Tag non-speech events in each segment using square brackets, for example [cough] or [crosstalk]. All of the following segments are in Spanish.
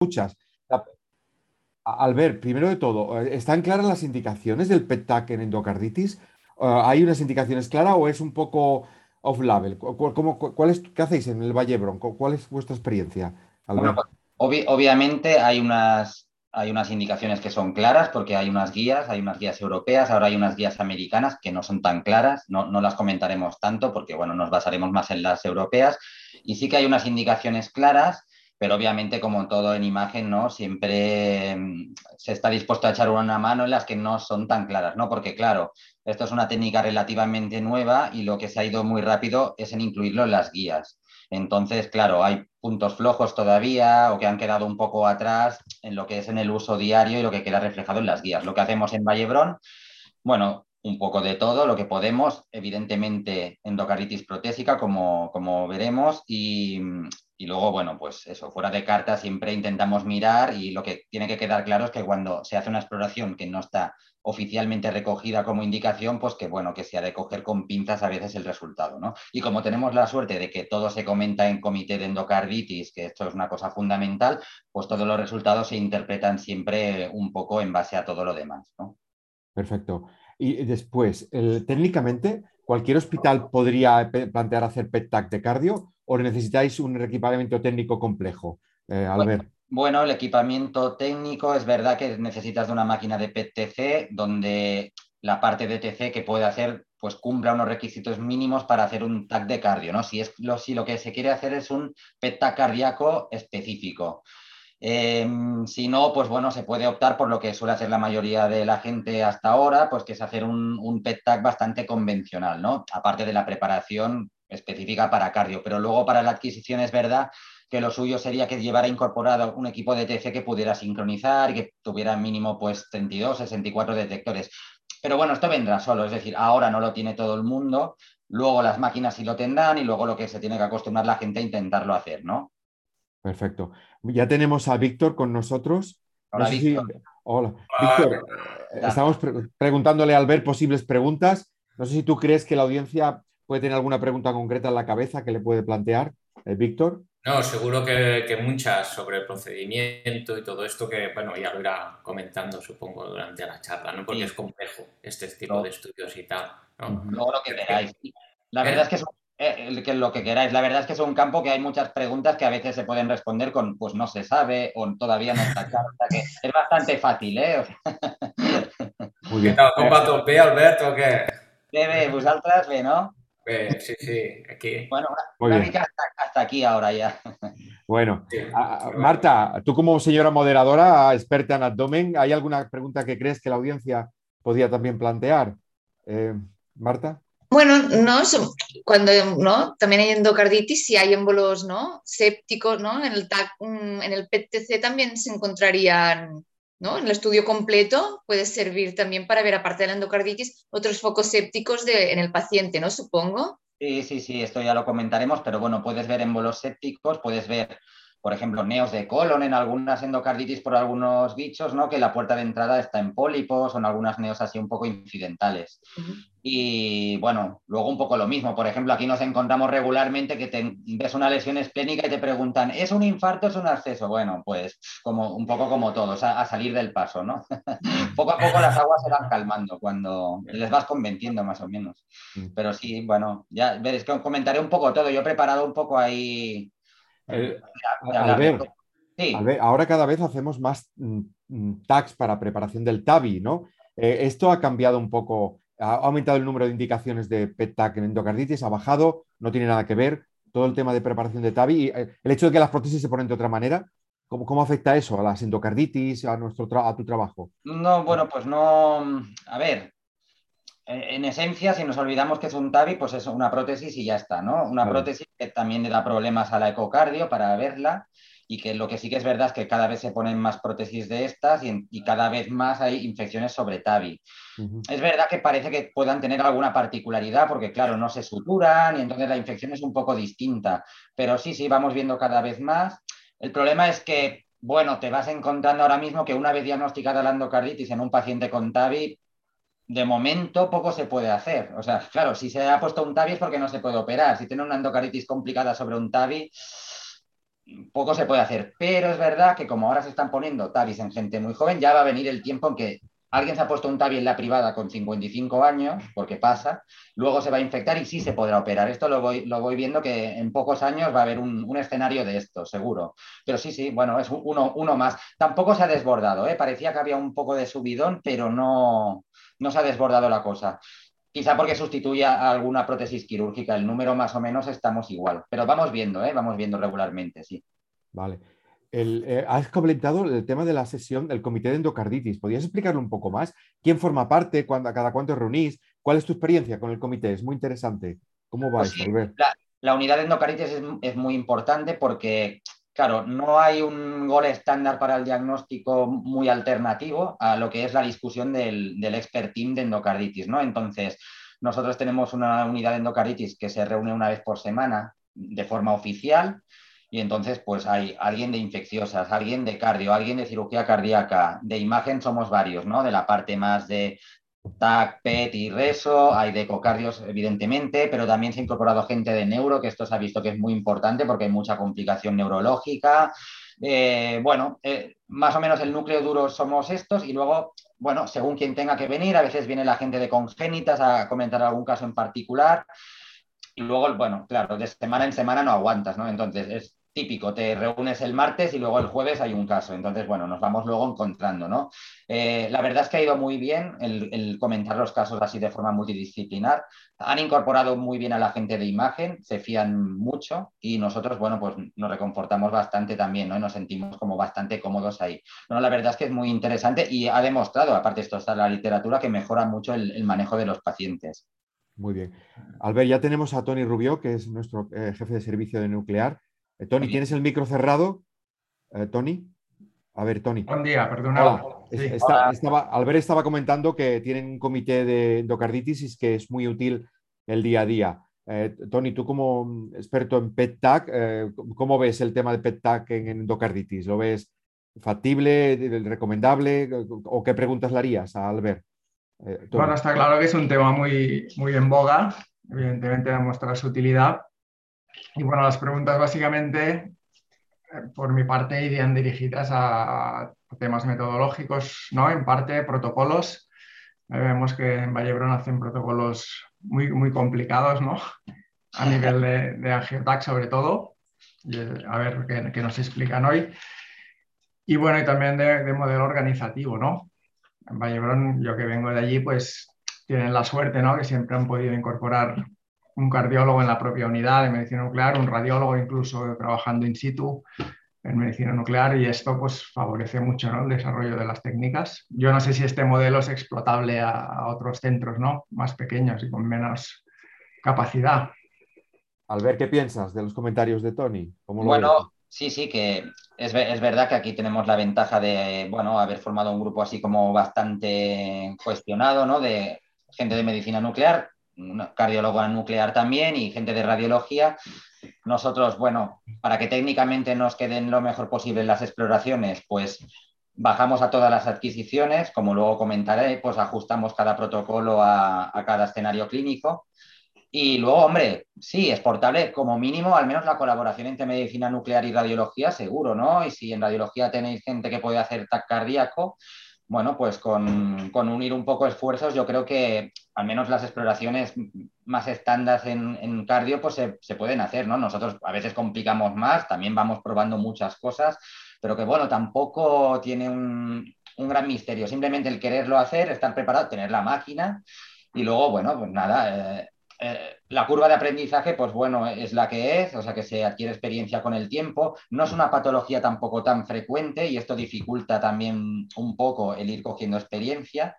muchas. Albert, primero de todo, ¿están claras las indicaciones del PET-TAC en endocarditis? ¿Hay unas indicaciones claras o es un poco off-label? ¿Qué hacéis en el Valle Bronco? ¿Cuál es vuestra experiencia? Albert? obviamente hay unas, hay unas indicaciones que son claras porque hay unas guías, hay unas guías europeas, ahora hay unas guías americanas que no son tan claras, no, no, las comentaremos tanto porque bueno, nos basaremos más en las europeas y sí que hay unas indicaciones claras, pero obviamente como todo en imagen, ¿no? Siempre mm, se está dispuesto a echar una mano en las que no son tan claras, ¿no? Porque claro, esto es una técnica relativamente nueva y lo que se ha ido muy rápido es en incluirlo en las guías. Entonces, claro, hay puntos flojos todavía o que han quedado un poco atrás en lo que es en el uso diario y lo que queda reflejado en las guías. Lo que hacemos en Vallebrón, bueno, un poco de todo, lo que podemos, evidentemente endocarditis protésica, como, como veremos, y, y luego, bueno, pues eso, fuera de carta siempre intentamos mirar y lo que tiene que quedar claro es que cuando se hace una exploración que no está oficialmente recogida como indicación, pues que bueno, que se ha de coger con pinzas a veces el resultado, ¿no? Y como tenemos la suerte de que todo se comenta en comité de endocarditis, que esto es una cosa fundamental, pues todos los resultados se interpretan siempre un poco en base a todo lo demás, ¿no? Perfecto. Y después, técnicamente, ¿cualquier hospital podría plantear hacer PET-TAC de cardio o necesitáis un equipamiento técnico complejo? Eh, Albert. Bueno, el equipamiento técnico es verdad que necesitas de una máquina de PET-TC donde la parte de TC que puede hacer pues cumpla unos requisitos mínimos para hacer un TAC de cardio, ¿no? Si, es lo, si lo que se quiere hacer es un PET-TAC cardíaco específico. Em, si no, pues bueno, se puede optar por lo que suele hacer la mayoría de la gente hasta ahora, pues que es hacer un, un PET-TAC bastante convencional, ¿no? Aparte de la preparación específica para cardio, pero luego para la adquisición es verdad que lo suyo sería que llevara incorporado un equipo de TC que pudiera sincronizar y que tuviera mínimo pues 32, 64 detectores. Pero bueno, esto vendrá solo, es decir, ahora no lo tiene todo el mundo, luego las máquinas sí lo tendrán y luego lo que se tiene que acostumbrar la gente a intentarlo hacer, ¿no? Perfecto. Ya tenemos a Víctor con nosotros. Hola, Víctor. Hola. Víctor, estamos preguntándole a Albert posibles preguntas. No sé si tú crees que la audiencia puede tener alguna pregunta concreta en la cabeza que le puede plantear. Eh, Víctor. No, seguro que, muchas sobre el procedimiento y todo esto que, bueno, ya lo irá comentando, supongo, durante la charla, ¿no? Porque es complejo este tipo de estudios y tal. ¿no? lo que queráis. La verdad es que, es, eh, que lo que queráis. La verdad es que es un campo que hay muchas preguntas que a veces se pueden responder con, pues no se sabe o todavía no está claro. O sea que es bastante fácil, ¿eh? Muy bien. ¿Compa B, Alberto, o qué? Bé, bé, vosaltres bé, no? Sí, sí, aquí. Bueno, una, hasta, aquí ahora ya. [laughs] Bueno, Marta, tú como señora moderadora, experta en abdomen, ¿hay alguna pregunta que crees que la audiencia podría también plantear? Eh, Marta. Bueno, no, cuando ¿no? también hay endocarditis, si hay émbolos ¿no? sépticos, ¿no? En el, TAC, mm, en el PTC también se encontrarían ¿no? En el estudio completo puede servir también para ver, aparte de la endocarditis, otros focos sépticos en el paciente, ¿no? Supongo. Sí, sí, sí, esto ya lo comentaremos, pero bueno, puedes ver émbolos sépticos, puedes ver por ejemplo, neos de colon en algunas endocarditis por algunos bichos, ¿no? Que la puerta de entrada está en pólipos o en algunas neos así un poco incidentales. Y bueno, luego un poco lo mismo. Por ejemplo, aquí nos encontramos regularmente que te ves una lesión esplénica y te preguntan, ¿es un infarto o es un acceso? Bueno, pues como, un poco como todos, a, salir del paso, ¿no? [laughs] poco a poco las aguas se van calmando cuando les vas convenciendo más o menos. Pero sí, bueno, ya veréis que comentaré un poco todo. Yo he preparado un poco ahí eh, ahora cada vez hacemos más mm, mm, tags para preparación del TAVI, ¿no? Eh, esto ha cambiado un poco, ha aumentado el número de indicaciones de PET-TAC en endocarditis, ha bajado, no tiene nada que ver todo el tema de preparación de TAVI y eh, el hecho de que las prótesis se ponen de otra manera. ¿Cómo, ¿Cómo afecta eso a las endocarditis, a, nuestro a tu trabajo? No, bueno, pues no. A ver, en esencia, si nos olvidamos que es un TAVI, pues es una prótesis y ya está, ¿no? Una prótesis que también le da problemas a la ecocardio para verla y que lo que sí que es verdad es que cada vez se ponen más prótesis de estas y, cada vez más hay infecciones sobre TAVI. Es verdad que parece que puedan tener alguna particularidad porque, claro, no se suturan y entonces la infección es un poco distinta, pero sí, sí, vamos viendo cada vez más. El problema es que, bueno, te vas encontrando ahora mismo que una vez diagnosticada la endocarditis en un paciente con TAVI, de momento poco se puede hacer. O sea, claro, si se ha puesto un TAVI es porque no se puede operar. Si tiene una endocaritis complicada sobre un TAVI, poco se puede hacer. Pero es verdad que como ahora se están poniendo tabis en gente muy joven, ya va a venir el tiempo en que alguien se ha puesto un tabi en la privada con 55 años, porque pasa, luego se va a infectar y sí se podrá operar. Esto lo voy, lo voy viendo que en pocos años va a haber un, escenario de esto, seguro. Pero sí, sí, bueno, es uno, uno más. Tampoco se ha desbordado, ¿eh? parecía que había un poco de subidón, pero no, no se ha desbordado la cosa. Quizá porque sustituya a alguna prótesis quirúrgica, el número más o menos estamos igual, pero vamos viendo, ¿eh? vamos viendo regularmente, sí. Vale. Eh, has comentado el tema de la sesión del comité de endocarditis. ¿Podrías explicarlo un poco más? ¿Quién forma parte? ¿Cuándo, ¿Cada cuánto reunís? ¿Cuál es tu experiencia con el comité? Es muy interesante. ¿Cómo vais, pues la, unidad de endocarditis es, es, muy importante porque, claro, no hay un gol estándar para el diagnóstico muy alternativo a lo que es la discusión del, del expert team de endocarditis, ¿no? Entonces, nosotros tenemos una unidad de endocarditis que se reúne una vez por semana de forma oficial y entonces, pues hay alguien de infecciosas, alguien de cardio, alguien de cirugía cardíaca, de imagen somos varios, ¿no? De la parte más de TAC, PET y RESO, hay de ecocardios, evidentemente, pero también se ha incorporado gente de neuro, que esto se ha visto que es muy importante porque hay mucha complicación neurológica. Eh, bueno, eh, más o menos el núcleo duro somos estos y luego, bueno, según quien tenga que venir, a veces viene la gente de congénitas a comentar algún caso en particular. Y luego, bueno, claro, de semana en semana no aguantas, ¿no? Entonces es típico, te reúnes el martes y luego el jueves hay un caso. Entonces, bueno, nos vamos luego encontrando, ¿no? Eh, la verdad es que ha ido muy bien el, comentar los casos así de forma multidisciplinar. Han incorporado muy bien a la gente de imagen, se fían mucho y nosotros, bueno, pues nos reconfortamos bastante también, ¿no? Y nos sentimos como bastante cómodos ahí. Bueno, la verdad es que es muy interesante y ha demostrado, aparte esto está la literatura, que mejora mucho el manejo de los pacientes. Muy bien. Albert, ya tenemos a Tony Rubio, que es nuestro eh, jefe de servicio de nuclear. Eh, Tony, ¿tienes el micro cerrado? Eh, Tony. A ver, Tony. Buen día, perdona. Albert estaba comentando que tienen un comité de endocarditis y que es muy útil el día a día. Tony, tú como experto en PET-TAC, ¿cómo ves el tema de PET-TAC en endocarditis? ¿Lo ves factible, recomendable? ¿O qué preguntas le harías a Albert? Eh, bueno, está claro que es un tema muy, muy en boga, evidentemente demuestra su utilidad. Y bueno, las preguntas básicamente, eh, por mi parte, irían dirigidas a, temas metodológicos, ¿no? En parte, protocolos. Eh, vemos que en Vallebrón hacen protocolos muy, muy complicados, ¿no? A nivel de, de sobre todo. a ver qué, nos explican hoy. Y bueno, y también de, de modelo organizativo, ¿no? en Vallebrón, yo que vengo de allí, pues tienen la suerte, ¿no? Que siempre han podido incorporar un cardiólogo en la propia unidad de medicina nuclear, un radiólogo incluso trabajando in situ en medicina nuclear y esto pues favorece mucho ¿no? el desarrollo de las técnicas. Yo no sé si este modelo es explotable a, otros centros ¿no? más pequeños y con menos capacidad. Albert, ¿qué piensas de los comentarios de Tony? bueno, Sí, sí, que es, verdad que aquí tenemos la ventaja de, bueno, haber formado un grupo así como bastante cuestionado, ¿no? De gente de medicina nuclear, cardiólogo nuclear también y gente de radiología. Nosotros, bueno, para que técnicamente nos queden lo mejor posible las exploraciones, pues bajamos a todas las adquisiciones, como luego comentaré, pues ajustamos cada protocolo a cada escenario clínico y luego, hombre, sí, exportable como mínimo, al menos la colaboración entre medicina nuclear y radiología, seguro, ¿no? Y si en radiología tenéis gente que puede hacer TAC cardíaco, bueno, pues con, unir un poco esfuerzos, yo creo que al menos las exploraciones más estándar en, cardio, pues se, pueden hacer, ¿no? Nosotros a veces complicamos más, también vamos probando muchas cosas, pero que bueno, tampoco tiene un, un gran misterio, simplemente el quererlo hacer, estar preparado, tener la máquina y luego, bueno, pues nada, eh, eh, la curva de aprendizaje, pues bueno, es la que es, o sea que se adquiere experiencia con el tiempo. No es una patología tampoco tan frecuente y esto dificulta también un poco el ir cogiendo experiencia.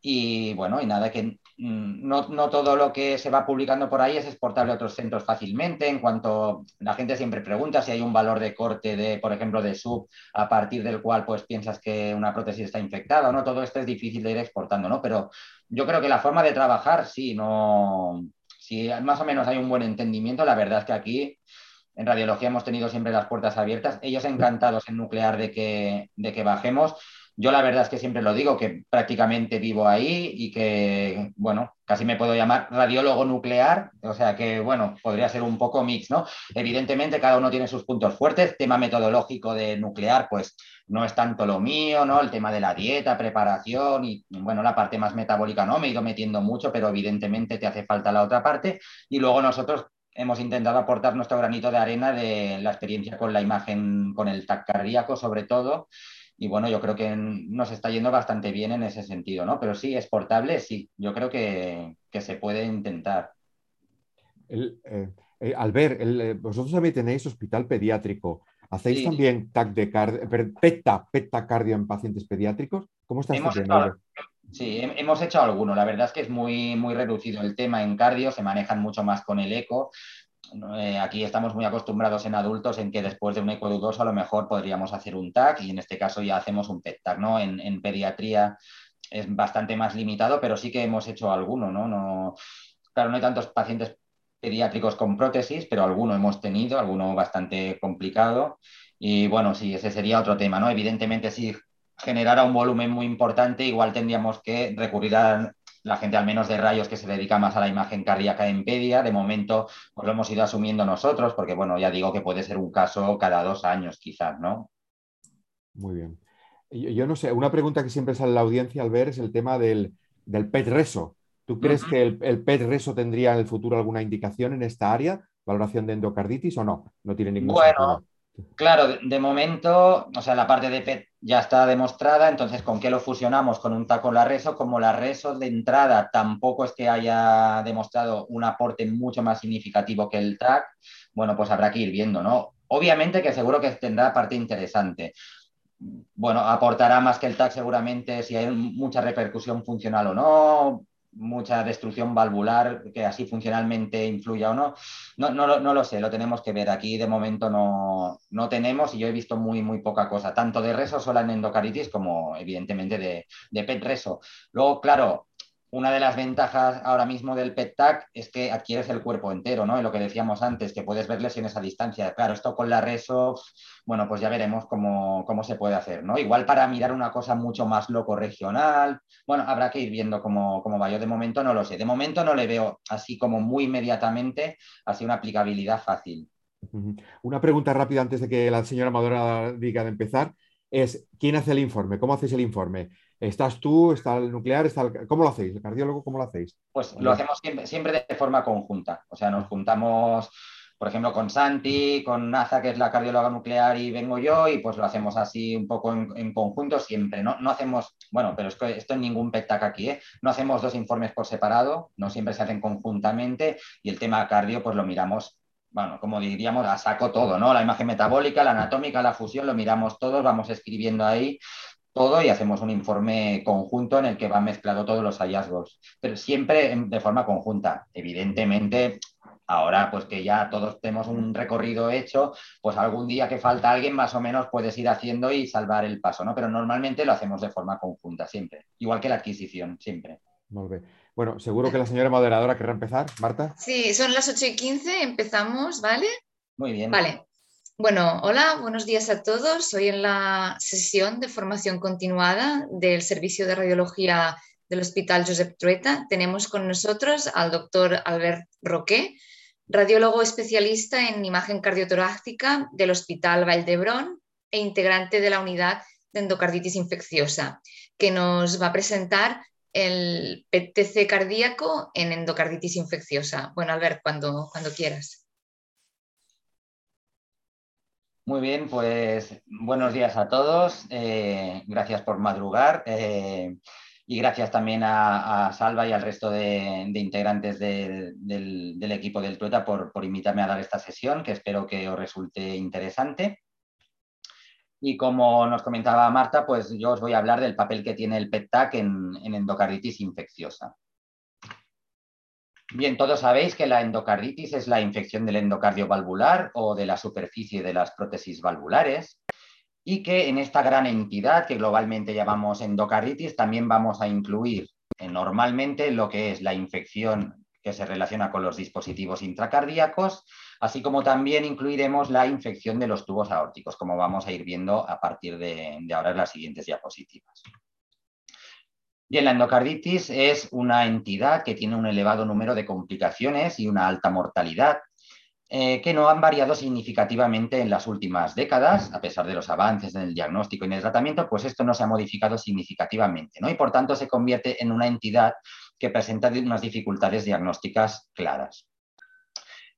Y bueno, y nada, que no, no, todo lo que se va publicando por ahí es exportable a otros centros fácilmente. En cuanto la gente siempre pregunta si hay un valor de corte de, por ejemplo, de sub, a partir del cual pues piensas que una prótesis está infectada no, todo esto es difícil de ir exportando, ¿no? Pero yo creo que la forma de trabajar, sí, no. Si más o menos hay un buen entendimiento, la verdad es que aquí en radiología hemos tenido siempre las puertas abiertas. Ellos encantados en nuclear de que, de que bajemos. Yo la verdad es que siempre lo digo, que prácticamente vivo ahí y que, bueno, casi me puedo llamar radiólogo nuclear, o sea que, bueno, podría ser un poco mix, ¿no? Evidentemente cada uno tiene sus puntos fuertes, tema metodológico de nuclear, pues no es tanto lo mío, ¿no? El tema de la dieta, preparación y, bueno, la parte más metabólica no, me he ido metiendo mucho, pero evidentemente te hace falta la otra parte y luego nosotros hemos intentado aportar nuestro granito de arena de la experiencia con la imagen, con el TAC cardíaco sobre todo, y bueno, yo creo que nos está yendo bastante bien en ese sentido, ¿no? Pero sí, exportable, sí, yo creo que, se puede intentar. Eh, eh, al ver, eh, vosotros también tenéis hospital pediátrico. ¿Hacéis también TAC de cardio, PETA, PETA cardio en pacientes pediátricos? ¿Cómo está funcionando? Sí, hemos hecho alguno. La verdad es que es muy, muy reducido el tema en cardio, se manejan mucho más con el eco. Eh, aquí estamos muy acostumbrados en adultos en que después de un eco dudoso a lo mejor podríamos hacer un TAC y en este caso ya hacemos un PET TAC, ¿no? En, pediatría es bastante más limitado, pero sí que hemos hecho alguno, ¿no? no claro, no hay tantos pacientes pediátricos con prótesis, pero alguno hemos tenido, alguno bastante complicado. Y bueno, sí, ese sería otro tema, ¿no? Evidentemente, si generara un volumen muy importante, igual tendríamos que recurrir a la gente al menos de rayos que se dedica más a la imagen cardíaca en pedia. De momento pues lo hemos ido asumiendo nosotros, porque bueno, ya digo que puede ser un caso cada dos años quizás, ¿no? Muy bien. Yo, no sé, una pregunta que siempre sale a la audiencia al ver es el tema del, PET reso. ¿Tú crees que el, el, PET reso tendría en el futuro alguna indicación en esta área, valoración de endocarditis o no? No tiene ningún Bueno, Claro, de, momento, o sea, la parte de PET ya está demostrada, entonces, ¿con qué lo fusionamos? Con un taco la reso, como la reso de entrada tampoco es que haya demostrado un aporte mucho más significativo que el TAC, bueno, pues habrá que ir viendo, ¿no? Obviamente que seguro que tendrá parte interesante. Bueno, aportará más que el TAC seguramente si hay mucha repercusión funcional o no, mucha destrucción valvular que así funcionalmente influya o no. No, no, no, lo sé, lo tenemos que ver. Aquí de momento no, no, tenemos y yo he visto muy, muy poca cosa, tanto de reso sola en endocaritis como evidentemente de, de PET reso. Luego, claro, una de las ventajas ahora mismo del PET-TAC es que adquieres el cuerpo entero, ¿no? Y lo que decíamos antes, que puedes ver lesiones a distancia. Claro, esto con la RESO, bueno, pues ya veremos cómo, se puede hacer, ¿no? Igual para mirar una cosa mucho más loco regional, bueno, habrá que ir viendo cómo, cómo va. Yo de momento no lo sé. De momento no le veo así como muy inmediatamente, así una aplicabilidad fácil. Una pregunta rápida antes de que la señora Madura diga de empezar es, ¿quién hace el informe? ¿Cómo hacéis el informe? ¿Estás tú? ¿Está el nuclear? Está ¿Cómo lo hacéis? ¿El cardiólogo cómo lo hacéis? Pues lo hacemos siempre, de forma conjunta. O sea, nos juntamos, por ejemplo, con Santi, con Naza, que es la cardióloga nuclear, y vengo yo, y pues lo hacemos así un poco en, conjunto siempre. No, no hacemos, bueno, pero es que esto en ningún PETAC aquí, ¿eh? No hacemos dos informes por separado, no siempre se hacen conjuntamente, y el tema cardio, pues lo miramos bueno, como diríamos, a saco todo, ¿no? La imagen metabólica, la anatómica, la fusión, lo miramos todos, vamos escribiendo ahí todo y hacemos un informe conjunto en el que van mezclado todos los hallazgos, pero siempre de forma conjunta. Evidentemente, ahora pues que ya todos tenemos un recorrido hecho, pues algún día que falta alguien más o menos puedes ir haciendo y salvar el paso, ¿no? Pero normalmente lo hacemos de forma conjunta siempre, igual que la adquisición, siempre. Muy bien. Bueno, seguro que la señora moderadora querrá empezar, Marta. Sí, son las 8 y 15, empezamos, ¿vale? Muy bien. Vale. Bueno, hola, buenos días a todos. Hoy en la sesión de formación continuada del Servicio de Radiología del Hospital Josep Trueta tenemos con nosotros al doctor Albert Roque, radiólogo especialista en imagen cardiotorácica del Hospital Valdebrón e integrante de la unidad de endocarditis infecciosa, que nos va a presentar el PTC cardíaco en endocarditis infecciosa. Bueno, Albert, cuando, cuando quieras. Muy bien, pues buenos días a todos. Eh, gracias por madrugar eh, y gracias también a, Salva y al resto de, integrantes del, equipo del Tueta por, invitarme a dar esta sesión, que espero que os resulte interesante. Y como nos comentaba Marta, pues yo os voy a hablar del papel que tiene el PET-TAC en endocarditis infecciosa. Bien, todos sabéis que la endocarditis es la infección del endocardio valvular o de la superficie de las prótesis valvulares y que en esta gran entidad que globalmente llamamos endocarditis también vamos a incluir normalmente lo que es la infección que se relaciona con los dispositivos intracardíacos, así como también incluiremos la infección de los tubos aórticos, como vamos a ir viendo a partir de, ahora en las siguientes diapositivas. Bien, la endocarditis es una entidad que tiene un elevado número de complicaciones y una alta mortalidad, eh, que no han variado significativamente en las últimas décadas, a pesar de los avances en el diagnóstico y en el tratamiento, pues esto no se ha modificado significativamente, ¿no? Y por tanto se convierte en una entidad que presenta unas dificultades diagnósticas claras.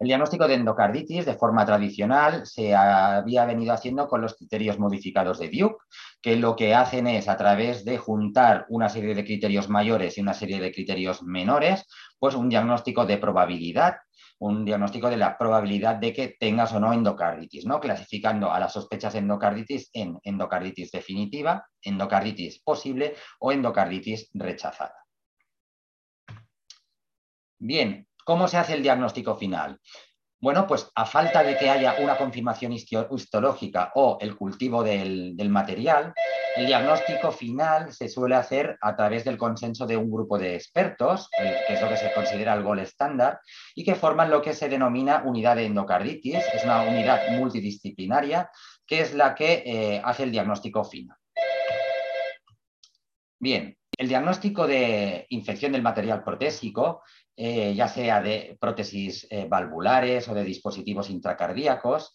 El diagnóstico de endocarditis de forma tradicional se había venido haciendo con los criterios modificados de Duke, que lo que hacen es a través de juntar una serie de criterios mayores y una serie de criterios menores, pues un diagnóstico de probabilidad un diagnóstico de la probabilidad de que tengas o no endocarditis, ¿no? clasificando a las sospechas de endocarditis en endocarditis definitiva, endocarditis posible o endocarditis rechazada. Bien, ¿cómo se hace el diagnóstico final? Bueno, pues a falta de que haya una confirmación histológica o el cultivo del, material, el diagnóstico final se suele hacer a través del consenso de un grupo de expertos, que es lo que se considera el gol estándar, y que forman lo que se denomina unidad de endocarditis. Es una unidad multidisciplinaria que es la que eh, hace el diagnóstico final. Bien, el diagnóstico de infección del material protésico eh, ya sea de prótesis eh, valvulares o de dispositivos intracardíacos,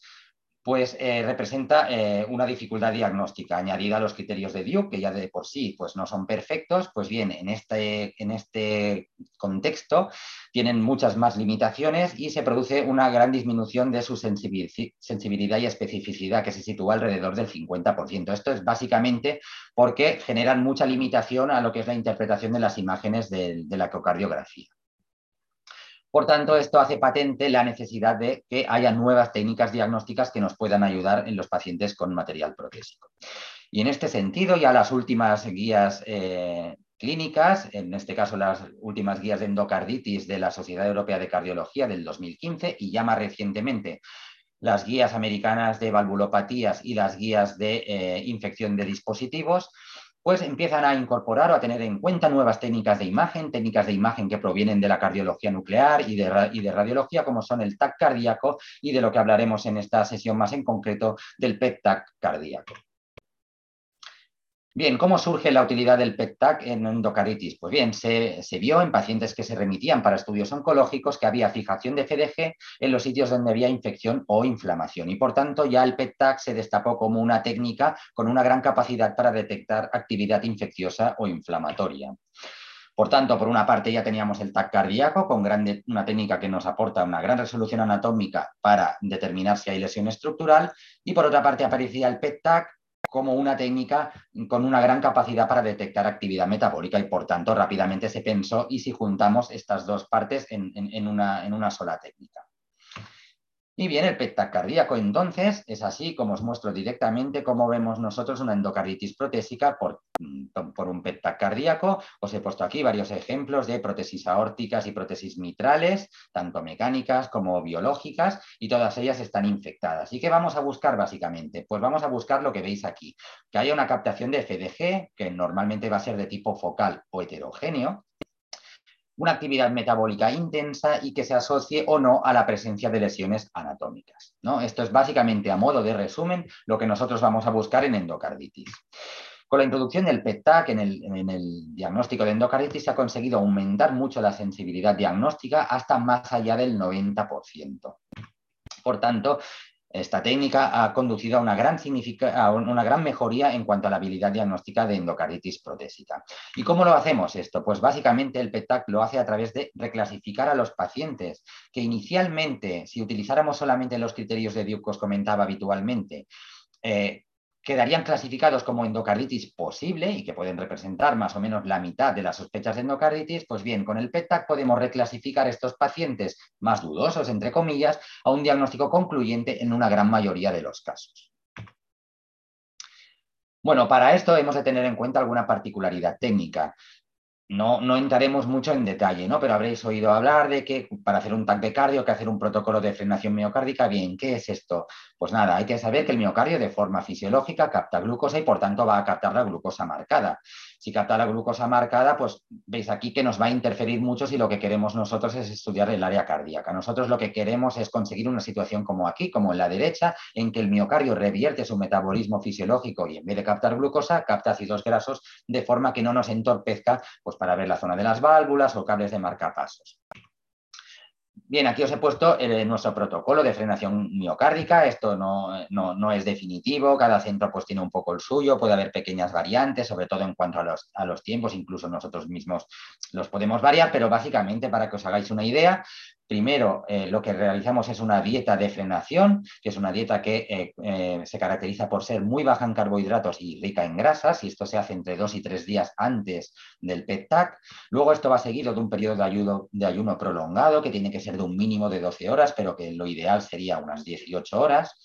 pues eh, representa una dificultad diagnóstica añadida a los criterios de Duke, que ya de por sí pues, no son perfectos, pues bien, en este, en este contexto tienen muchas más limitaciones y se produce una gran disminución de su sensibilidad y especificidad, que se sitúa alrededor del 50%. Esto es básicamente porque generan mucha limitación a lo que es la interpretación de las imágenes de la ecocardiografía. Por tanto, esto hace patente la necesidad de que haya nuevas técnicas diagnósticas que nos puedan ayudar en los pacientes con material protésico. Y en este sentido, ya las últimas guías eh, clínicas, en este caso las últimas guías de endocarditis de la Sociedad Europea de Cardiología del 2015 y ya más recientemente las guías americanas de valvulopatías y las guías de eh, infección de dispositivos, pues empiezan a incorporar o a tener en cuenta nuevas técnicas de imagen, técnicas de imagen que provienen de la cardiología nuclear y de, de radiología, como son el TAC cardíaco y de lo que hablaremos en esta sesión más en concreto del PET-TAC cardíaco. Bien, ¿cómo surge la utilidad del PET-TAC en endocarditis? Pues bien, se, vio en pacientes que se remitían para estudios oncológicos que había fijación de FDG en los sitios donde había infección o inflamación y por tanto ya el PET-TAC se destapó como una técnica con una gran capacidad para detectar actividad infecciosa o inflamatoria. Por tanto, por una parte ya teníamos el TAC cardíaco con una técnica que nos aporta una gran resolución anatómica para determinar si hay lesión estructural y por otra parte aparecía el PET-TAC como una técnica con una gran capacidad para detectar actividad metabólica y por tanto rápidamente se pensó y si juntamos estas dos partes en, una, en una sola técnica. Y bien, el PET cardíaco entonces es así como os muestro directamente cómo vemos nosotros una endocarditis protésica por, mm, por un PET cardíaco. Os he puesto aquí varios ejemplos de prótesis aórticas y prótesis mitrales, tanto mecánicas como biológicas, y todas ellas están infectadas. ¿Y qué vamos a buscar básicamente? Pues vamos a buscar lo que veis aquí, que haya una captación de FDG, que normalmente va a ser de tipo focal o heterogéneo, una actividad metabólica intensa y que se asocie o no a la presencia de lesiones anatómicas. ¿no? Esto es básicamente, a modo de resumen, lo que nosotros vamos a buscar en endocarditis. Con la introducción del PET-TAC en el, en el, diagnóstico de endocarditis se ha conseguido aumentar mucho la sensibilidad diagnóstica hasta más allá del 90%. Por tanto, esta técnica ha conducido a una, gran a una gran mejoría en cuanto a la habilidad diagnóstica de endocarditis protésica. ¿Y cómo lo hacemos esto? Pues básicamente el PETAC lo hace a través de reclasificar a los pacientes, que inicialmente, si utilizáramos solamente los criterios de Duke que os comentaba habitualmente, eh, quedarían clasificados como endocarditis posible y que pueden representar más o menos la mitad de las sospechas de endocarditis, pues bien, con el PET-TAC podemos reclasificar estos pacientes más dudosos, entre comillas, a un diagnóstico concluyente en una gran mayoría de los casos. Bueno, para esto hemos de tener en cuenta alguna particularidad técnica. No, no, entraremos mucho en detalle, ¿no? Pero habréis oído hablar de que para hacer un TAC de cardio que hacer un protocolo de frenación miocárdica. Bien, ¿qué es esto? Pues nada, hay que saber que el miocardio de forma fisiológica capta glucosa y por tanto va a captar la glucosa marcada. Si capta la glucosa marcada, pues veis aquí que nos va a interferir mucho si lo que queremos nosotros es estudiar el área cardíaca. Nosotros lo que queremos es conseguir una situación como aquí, como en la derecha, en que el miocardio revierte su metabolismo fisiológico y en vez de captar glucosa, capta ácidos grasos de forma que no nos entorpezca pues, para ver la zona de las válvulas o cables de marcapasos. Bien, aquí os he puesto nuestro protocolo de frenación miocárdica. Esto no, es definitivo, cada centro pues tiene un poco el suyo, puede haber pequeñas variantes, sobre todo en cuanto a los, a los tiempos, incluso nosotros mismos los podemos variar, pero básicamente para que os hagáis una idea, Primero, eh, lo que realizamos es una dieta de frenación, que es una dieta que eh, eh, se caracteriza por ser muy baja en carbohidratos y rica en grasas, y esto se hace entre dos y tres días antes del PET-TAC. Luego esto va seguido de un periodo de ayuno, de ayuno prolongado, que tiene que ser de un mínimo de 12 horas, pero que lo ideal sería unas 18 horas.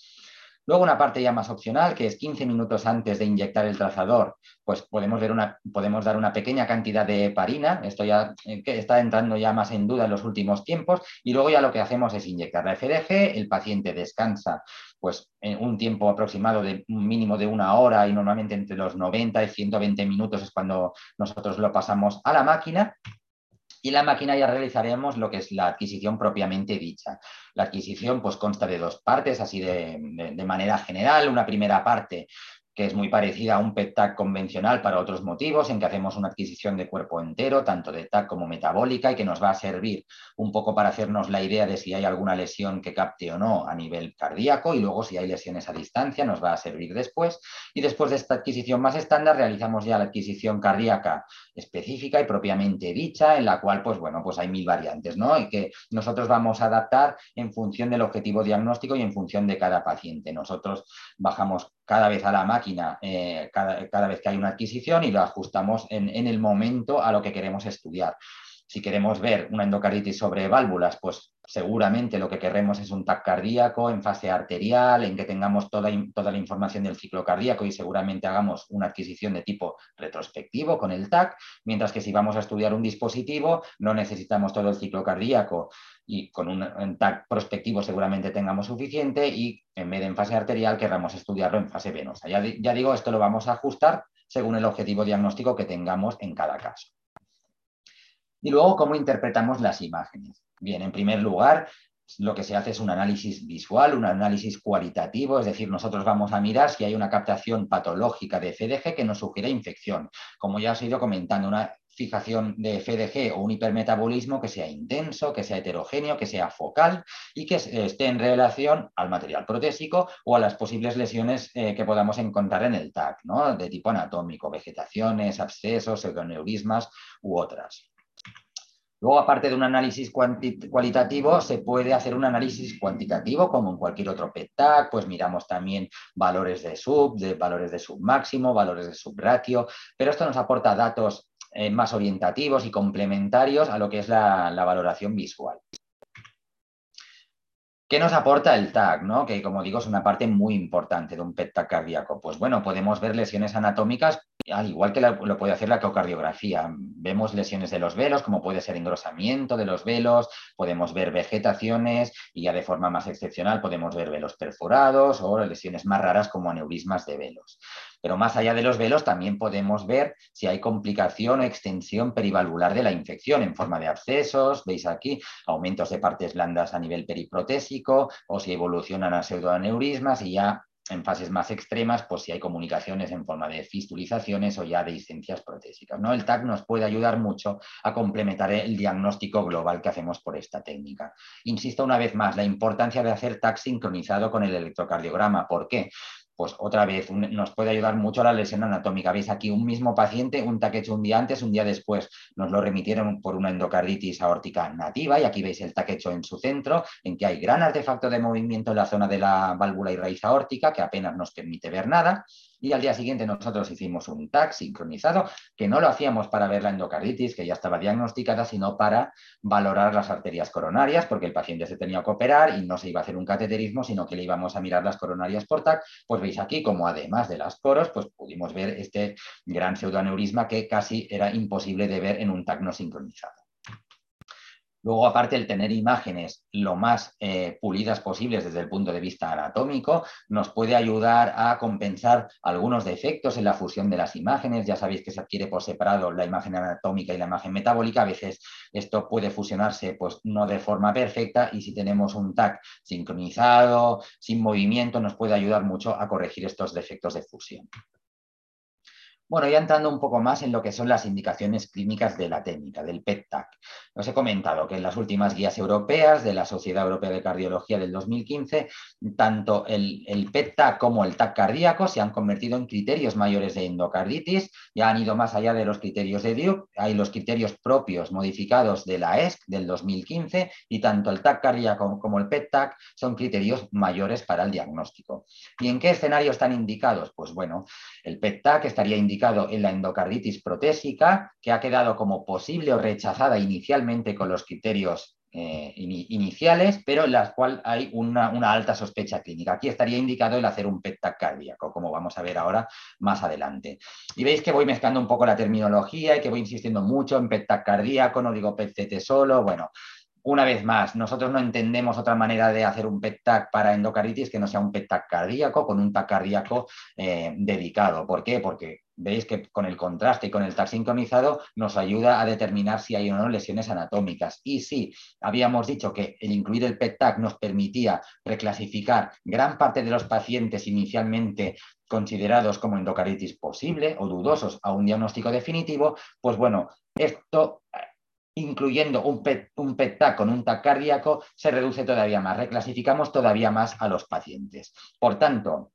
Luego una parte ya más opcional, que es 15 minutos antes de inyectar el trazador, pues podemos, dar una pequeña cantidad de heparina, esto ya eh, está entrando ya más en duda en los últimos tiempos, y luego ya lo que hacemos es inyectar la FDG, el paciente descansa pues en un tiempo aproximado de un mínimo de una hora y normalmente entre los 90 y 120 minutos es cuando nosotros lo pasamos a la máquina y la máquina ya realizaremos lo que es la adquisición propiamente dicha. La adquisición pues consta de dos partes, así de, de manera general. Una primera parte que es muy parecida a un PET-TAC convencional para otros motivos, en que hacemos una adquisición de cuerpo entero, tanto de TAC como metabólica, y que nos va a servir un poco para hacernos la idea de si hay alguna lesión que capte o no a nivel cardíaco, y luego si hay lesiones a distancia nos va a servir después. Y después de esta adquisición más estándar, realizamos ya la adquisición cardíaca específica y propiamente dicha, en la cual, pues bueno, pues hay mil variantes, ¿no? Y que nosotros vamos a adaptar en función del objetivo diagnóstico y en función de cada paciente. Nosotros bajamos cada vez a la máquina, eh, cada, vez que hay una adquisición y lo ajustamos en, en el momento a lo que queremos estudiar. Si queremos ver una endocarditis sobre válvulas, pues seguramente lo que queremos es un TAC cardíaco en fase arterial, en que tengamos toda, toda, la información del ciclo cardíaco y seguramente hagamos una adquisición de tipo retrospectivo con el TAC, mientras que si vamos a estudiar un dispositivo no necesitamos todo el ciclo cardíaco y con un, TAC prospectivo seguramente tengamos suficiente y en vez de en fase arterial querramos estudiarlo en fase venosa. Ya, ya digo, esto lo vamos a ajustar según el objetivo diagnóstico que tengamos en cada caso. Y luego, ¿cómo interpretamos las imágenes? Bien, en primer lugar, lo que se hace es un análisis visual, un análisis cualitativo, es decir, nosotros vamos a mirar si hay una captación patológica de FDG que nos sugiere infección. Como ya os he ido comentando, una fijación de FDG o un hipermetabolismo que sea intenso, que sea heterogéneo, que sea focal y que esté en relación al material protésico o a las posibles lesiones eh, que podamos encontrar en el TAC, ¿no? de tipo anatómico, vegetaciones, abscesos, pseudoneurismas u otras. Luego, aparte de un análisis cualitativo, se puede hacer un análisis cuantitativo, como en cualquier otro PETAC, pues miramos también valores de sub, de valores de submáximo, valores de subratio, pero esto nos aporta datos eh, más orientativos y complementarios a lo que es la, valoración visual. ¿Qué nos aporta el TAC? ¿no? Que como digo es una parte muy importante de un PET-TAC cardíaco. Pues bueno, podemos ver lesiones anatómicas al igual que lo puede hacer la ecocardiografía. Vemos lesiones de los velos, como puede ser engrosamiento de los velos, podemos ver vegetaciones y ya de forma más excepcional podemos ver velos perforados o lesiones más raras como aneurismas de velos. Pero más allá de los velos también podemos ver si hay complicación o extensión perivalvular de la infección en forma de abscesos, veis aquí, aumentos de partes blandas a nivel periprotésico o si evolucionan a pseudoaneurismas y ya en fases más extremas, pues si hay comunicaciones en forma de fistulizaciones o ya de discencias protésicas. ¿no? El TAC nos puede ayudar mucho a complementar el diagnóstico global que hacemos por esta técnica. Insisto una vez más, la importancia de hacer TAC sincronizado con el electrocardiograma. ¿Por qué? Pues otra vez nos puede ayudar mucho la lesión anatómica. Veis aquí un mismo paciente, un TAC hecho un día antes, un día después nos lo remitieron por una endocarditis aórtica nativa y aquí veis el TAC hecho en su centro, en que hay gran artefacto de movimiento en la zona de la válvula y raíz aórtica que apenas nos permite ver nada y al día siguiente nosotros hicimos un TAC sincronizado, que no lo hacíamos para ver la endocarditis, que ya estaba diagnosticada, sino para valorar las arterias coronarias, porque el paciente se tenía que operar y no se iba a hacer un cateterismo, sino que le íbamos a mirar las coronarias por TAC. Pues veis aquí como además de las coros, pues pudimos ver este gran pseudoaneurisma que casi era imposible de ver en un TAC no sincronizado. Luego, aparte, el tener imágenes lo más eh, pulidas posibles desde el punto de vista anatómico nos puede ayudar a compensar algunos defectos en la fusión de las imágenes. Ya sabéis que se adquiere por separado la imagen anatómica y la imagen metabólica. A veces esto puede fusionarse, pues no de forma perfecta y si tenemos un TAC sincronizado, sin movimiento, nos puede ayudar mucho a corregir estos defectos de fusión. Bueno, ya entrando un poco más en lo que son las indicaciones clínicas de la técnica, del PET-TAC. Os he comentado que en las últimas guías europeas de la Sociedad Europea de Cardiología del 2015, tanto el, el PET-TAC como el TAC cardíaco se han convertido en criterios mayores de endocarditis, ya han ido más allá de los criterios de Duke, hay los criterios propios modificados de la ESC del 2015 y tanto el TAC cardíaco como el PET-TAC son criterios mayores para el diagnóstico. ¿Y en qué escenario están indicados? Pues bueno, el PET-TAC estaría indicado en la endocarditis protésica, que ha quedado como posible o rechazada inicialmente con los criterios eh, iniciales, pero en las cuales hay una, alta sospecha clínica. Aquí estaría indicado el hacer un PET cardíaco, como vamos a ver ahora más adelante. Y veis que voy mezclando un poco la terminología y que voy insistiendo mucho en PET cardíaco, no digo PET solo, bueno, una vez más, nosotros no entendemos otra manera de hacer un PET-TAC para endocarditis que no sea un PET-TAC cardíaco con un TAC cardíaco eh, dedicado. ¿Por qué? Porque veis que con el contraste y con el TAC sincronizado nos ayuda a determinar si hay o no lesiones anatómicas. Y sí, habíamos dicho que el incluir el PET-TAC nos permitía reclasificar gran parte de los pacientes inicialmente considerados como endocarditis posible o dudosos a un diagnóstico definitivo, pues bueno, esto incluyendo un PET, un TAC con un TAC cardíaco, se reduce todavía más, reclasificamos todavía más a los pacientes. Por tanto,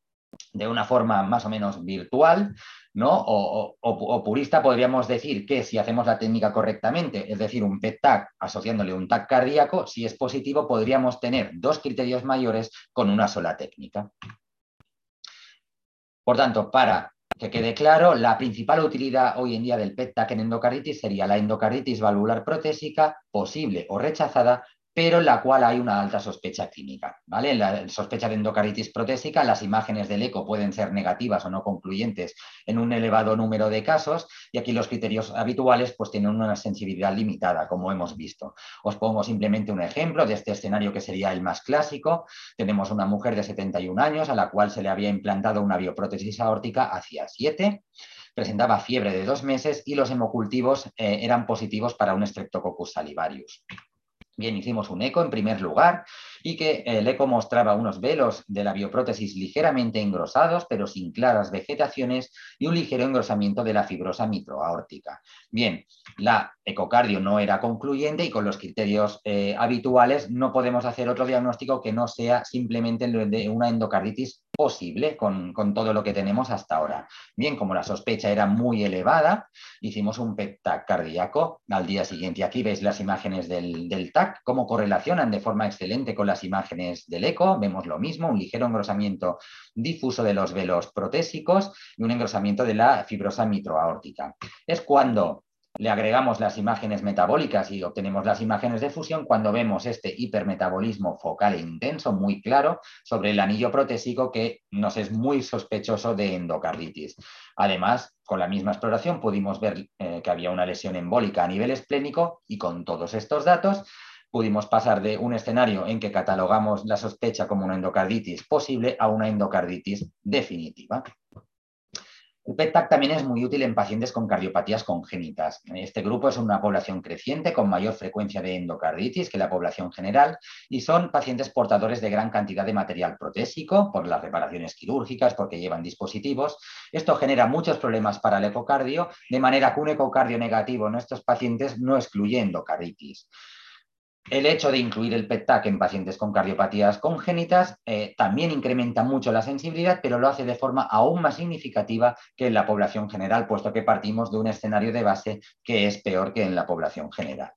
de una forma más o menos virtual, ¿no? O, purista, podríamos decir que si hacemos la técnica correctamente, es decir, un PET-TAC asociándole un TAC cardíaco, si es positivo, podríamos tener dos criterios mayores con una sola técnica. Por tanto, para que quede claro, la principal utilidad hoy en día del PET-TAC en endocarditis sería la endocarditis valvular protésica posible o rechazada pero en la cual hay una alta sospecha clínica. ¿vale? la sospecha de endocarditis protésica, las imágenes del eco pueden ser negativas o no concluyentes en un elevado número de casos y aquí los criterios habituales pues, tienen una sensibilidad limitada, como hemos visto. Os pongo simplemente un ejemplo de este escenario que sería el más clásico. Tenemos una mujer de 71 años a la cual se le había implantado una bioprótesis aórtica hacia 7 presentaba fiebre de dos meses y los hemocultivos eh, eran positivos para un Streptococcus salivarius. Bien, hicimos un eco en primer lugar y que el eco mostraba unos velos de la bioprótesis ligeramente engrosados, pero sin claras vegetaciones y un ligero engrosamiento de la fibrosa mitroaórtica. Bien, la ecocardio no era concluyente y con los criterios eh, habituales no podemos hacer otro diagnóstico que no sea simplemente de una endocarditis posible con, todo lo que tenemos hasta ahora. Bien, como la sospecha era muy elevada, hicimos un PET TAC cardíaco al día siguiente. Aquí veis las imágenes del, del TAC, cómo correlacionan de forma excelente con las imágenes del eco. Vemos lo mismo, un ligero engrosamiento difuso de los velos protésicos y un engrosamiento de la fibrosa mitroaórtica. Es cuando le agregamos las imágenes metabólicas y obtenemos las imágenes de fusión cuando vemos este hipermetabolismo focal e intenso muy claro sobre el anillo protésico que nos es muy sospechoso de endocarditis. Además, con la misma exploración pudimos ver eh, que había una lesión embólica a nivel esplénico y con todos estos datos pudimos pasar de un escenario en que catalogamos la sospecha como una endocarditis posible a una endocarditis definitiva. El PET-TAC también es muy útil en pacientes con cardiopatías congénitas. Este grupo es una población creciente con mayor frecuencia de endocarditis que la población general y son pacientes portadores de gran cantidad de material protésico por las reparaciones quirúrgicas, porque llevan dispositivos. Esto genera muchos problemas para el ecocardio, de manera que un ecocardio negativo en estos pacientes no excluye endocarditis. El hecho de incluir el PET-TAC en pacientes con cardiopatías congénitas eh, también incrementa mucho la sensibilidad, pero lo hace de forma aún más significativa que en la población general, puesto que partimos de un escenario de base que es peor que en la población general.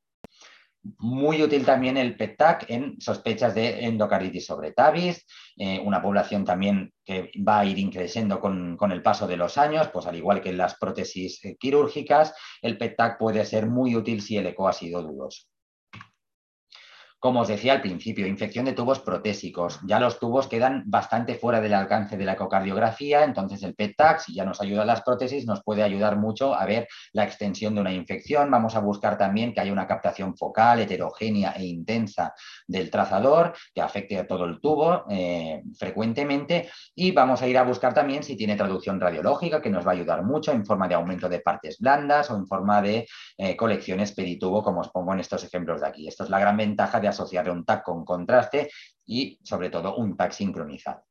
Muy útil también el PET-TAC en sospechas de endocarditis sobre tabis, eh, una población también que va a ir increciendo con, el paso de los años, pues al igual que en las prótesis eh, quirúrgicas, el PET-TAC puede ser muy útil si el eco ha sido dudoso. Como os decía al principio, infección de tubos protésicos. Ya los tubos quedan bastante fuera del alcance de la ecocardiografía, entonces el PET-TAC, si ya nos ayuda las prótesis, nos puede ayudar mucho a ver la extensión de una infección. Vamos a buscar también que haya una captación focal heterogénea e intensa del trazador que afecte a todo el tubo eh, frecuentemente y vamos a ir a buscar también si tiene traducción radiológica, que nos va a ayudar mucho en forma de aumento de partes blandas o en forma de eh, colecciones peritubo, como os pongo en estos ejemplos de aquí. Esto es la gran ventaja de asociar un TAC con contraste y sobre todo un TAC sincronizado.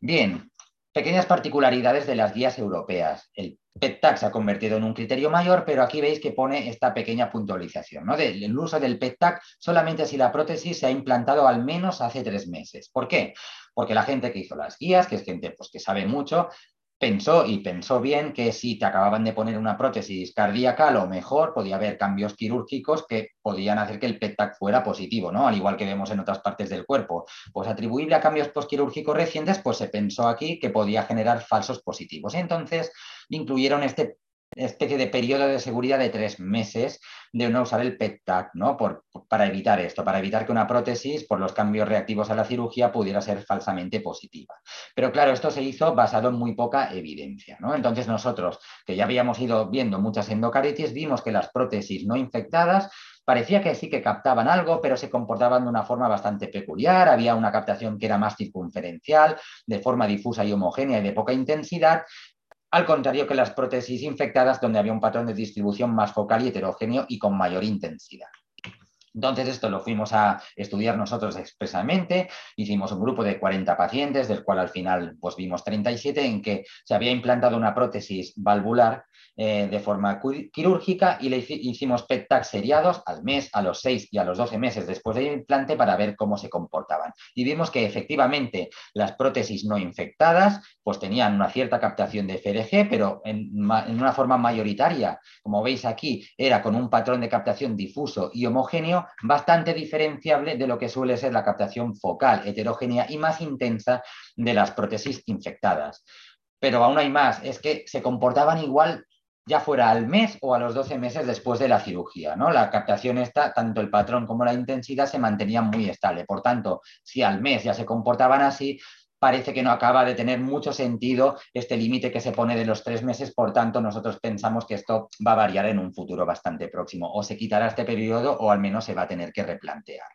Bien, pequeñas particularidades de las guías europeas. El PET-TAC se ha convertido en un criterio mayor, pero aquí veis que pone esta pequeña puntualización. ¿no? el uso del PET-TAC solamente si la prótesis se ha implantado al menos hace tres meses. ¿Por qué? Porque la gente que hizo las guías, que es gente pues, que sabe mucho, pensó y pensó bien que si te acababan de poner una prótesis cardíaca, a lo mejor podía haber cambios quirúrgicos que podían hacer que el PET-TAC fuera positivo, ¿no? Al igual que vemos en otras partes del cuerpo. Pues atribuible a cambios postquirúrgicos recientes, pues se pensó aquí que podía generar falsos positivos. Entonces incluyeron este especie de periodo de seguridad de tres meses de no usar el PET-TAC, ¿no? Para evitar esto, para evitar que una prótesis, por los cambios reactivos a la cirugía, pudiera ser falsamente positiva. Pero claro, esto se hizo basado en muy poca evidencia, ¿no? Entonces nosotros, que ya habíamos ido viendo muchas endocaritis, vimos que las prótesis no infectadas parecía que sí que captaban algo, pero se comportaban de una forma bastante peculiar. Había una captación que era más circunferencial, de forma difusa y homogénea y de poca intensidad, al contrario que las prótesis infectadas, donde había un patrón de distribución más focal y heterogéneo y con mayor intensidad. Entonces, esto lo fuimos a estudiar nosotros expresamente. Hicimos un grupo de 40 pacientes, del cual al final pues, vimos 37, en que se había implantado una prótesis valvular eh, de forma quirúrgica y le hicimos PET-TAC seriados al mes, a los 6 y a los 12 meses después del implante para ver cómo se comportaban. Y vimos que efectivamente las prótesis no infectadas pues tenían una cierta captación de FDG, pero en una forma mayoritaria, como veis aquí, era con un patrón de captación difuso y homogéneo bastante diferenciable de lo que suele ser la captación focal heterogénea y más intensa de las prótesis infectadas. Pero aún hay más, es que se comportaban igual ya fuera al mes o a los 12 meses después de la cirugía. ¿no? La captación está, tanto el patrón como la intensidad se mantenían muy estable. Por tanto, si al mes ya se comportaban así, parece que no acaba de tener mucho sentido este límite que se pone de los tres meses. Por tanto, nosotros pensamos que esto va a variar en un futuro bastante próximo. O se quitará este periodo o al menos se va a tener que replantear.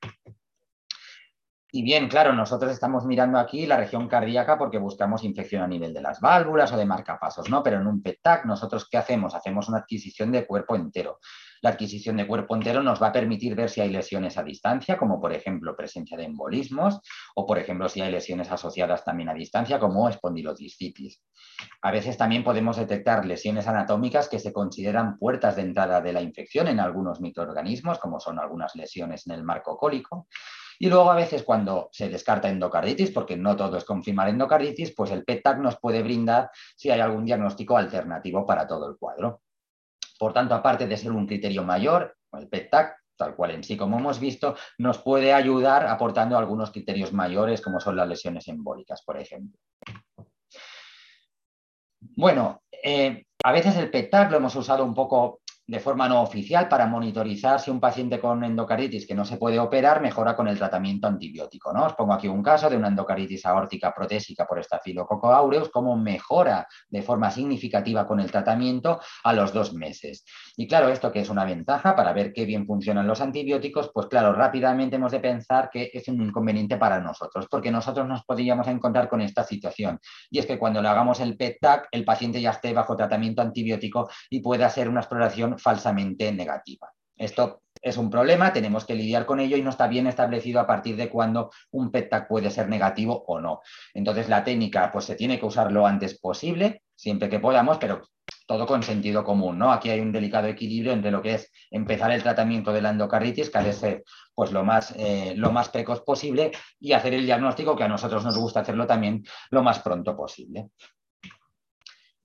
Y bien, claro, nosotros estamos mirando aquí la región cardíaca porque buscamos infección a nivel de las válvulas o de marcapasos, ¿no? Pero en un PET-TAC, nosotros ¿qué hacemos? Hacemos una adquisición de cuerpo entero. La adquisición de cuerpo entero nos va a permitir ver si hay lesiones a distancia, como por ejemplo presencia de embolismos, o por ejemplo si hay lesiones asociadas también a distancia, como espondilodiscitis. A veces también podemos detectar lesiones anatómicas que se consideran puertas de entrada de la infección en algunos microorganismos, como son algunas lesiones en el marco cólico. Y luego a veces cuando se descarta endocarditis, porque no todo es confirmar endocarditis, pues el PET-TAC nos puede brindar si hay algún diagnóstico alternativo para todo el cuadro. Por tanto, aparte de ser un criterio mayor, el PET-TAC, tal cual en sí como hemos visto, nos puede ayudar aportando algunos criterios mayores como son las lesiones embólicas, por ejemplo. Bueno, eh, a veces el PET-TAC lo hemos usado un poco de forma no oficial para monitorizar si un paciente con endocarditis que no se puede operar mejora con el tratamiento antibiótico. ¿no? Os pongo aquí un caso de una endocarditis aórtica protésica por estafilococo aureus, cómo mejora de forma significativa con el tratamiento a los dos meses. Y claro, esto que es una ventaja para ver qué bien funcionan los antibióticos, pues claro, rápidamente hemos de pensar que es un inconveniente para nosotros, porque nosotros nos podríamos encontrar con esta situación. Y es que cuando le hagamos el PET-TAC, el paciente ya esté bajo tratamiento antibiótico y pueda hacer una exploración falsamente negativa. Esto es un problema, tenemos que lidiar con ello y no está bien establecido a partir de cuándo un PET-TAC puede ser negativo o no. Entonces la técnica pues se tiene que usar lo antes posible, siempre que podamos, pero todo con sentido común, ¿no? Aquí hay un delicado equilibrio entre lo que es empezar el tratamiento de la endocarditis, que ha de ser pues, lo, más, eh, lo más precoz posible, y hacer el diagnóstico, que a nosotros nos gusta hacerlo también lo más pronto posible.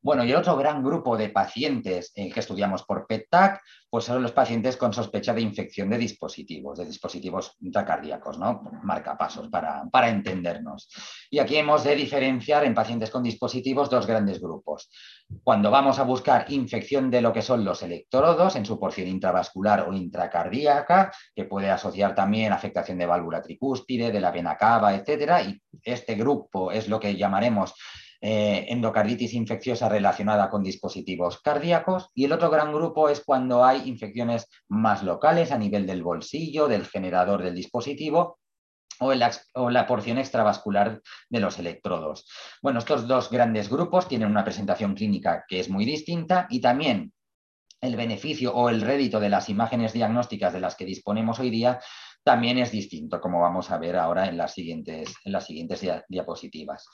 Bueno, y el otro gran grupo de pacientes eh, que estudiamos por PET-TAC, pues son los pacientes con sospecha de infección de dispositivos, de dispositivos intracardíacos, ¿no? Marcapasos para, para entendernos. Y aquí hemos de diferenciar en pacientes con dispositivos dos grandes grupos. Cuando vamos a buscar infección de lo que son los electrodos en su porción intravascular o intracardíaca, que puede asociar también afectación de válvula tricúspide, de la vena cava, etcétera, y este grupo es lo que llamaremos eh, endocarditis infecciosa relacionada con dispositivos cardíacos y el otro gran grupo es cuando hay infecciones más locales a nivel del bolsillo, del generador del dispositivo o la, o la, porción extravascular de los electrodos. Bueno, estos dos grandes grupos tienen una presentación clínica que es muy distinta y también el beneficio o el rédito de las imágenes diagnósticas de las que disponemos hoy día también es distinto, como vamos a ver ahora en las siguientes, en las siguientes diapositivas.